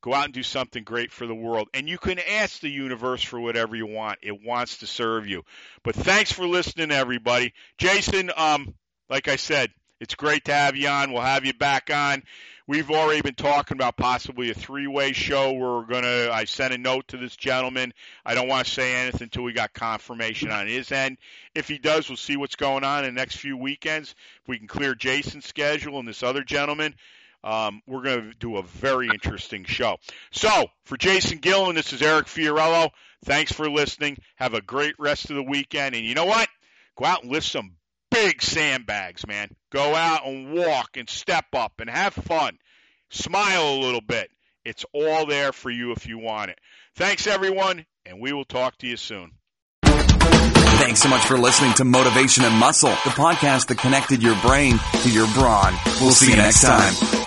go out and do something great for the world. And you can ask the universe for whatever you want, it wants to serve you. But thanks for listening, everybody. Jason, um, like I said, it's great to have you on. We'll have you back on. We've already been talking about possibly a three-way show we're gonna. I sent a note to this gentleman. I don't want to say anything until we got confirmation on his end. If he does, we'll see what's going on in the next few weekends. If we can clear Jason's schedule and this other gentleman, um, we're going to do a very interesting show. So for Jason Gillen, this is Eric Fiorillo. Thanks for listening. Have a great rest of the weekend. And you know what? Go out and lift some big sandbags, man. Go out and walk and step up and have fun. Smile a little bit. It's all there for you if you want it. Thanks, everyone, and we will talk to you soon. Thanks so much for listening to Motivation and Muscle, the podcast that connected your brain to your brawn. We'll see you next time.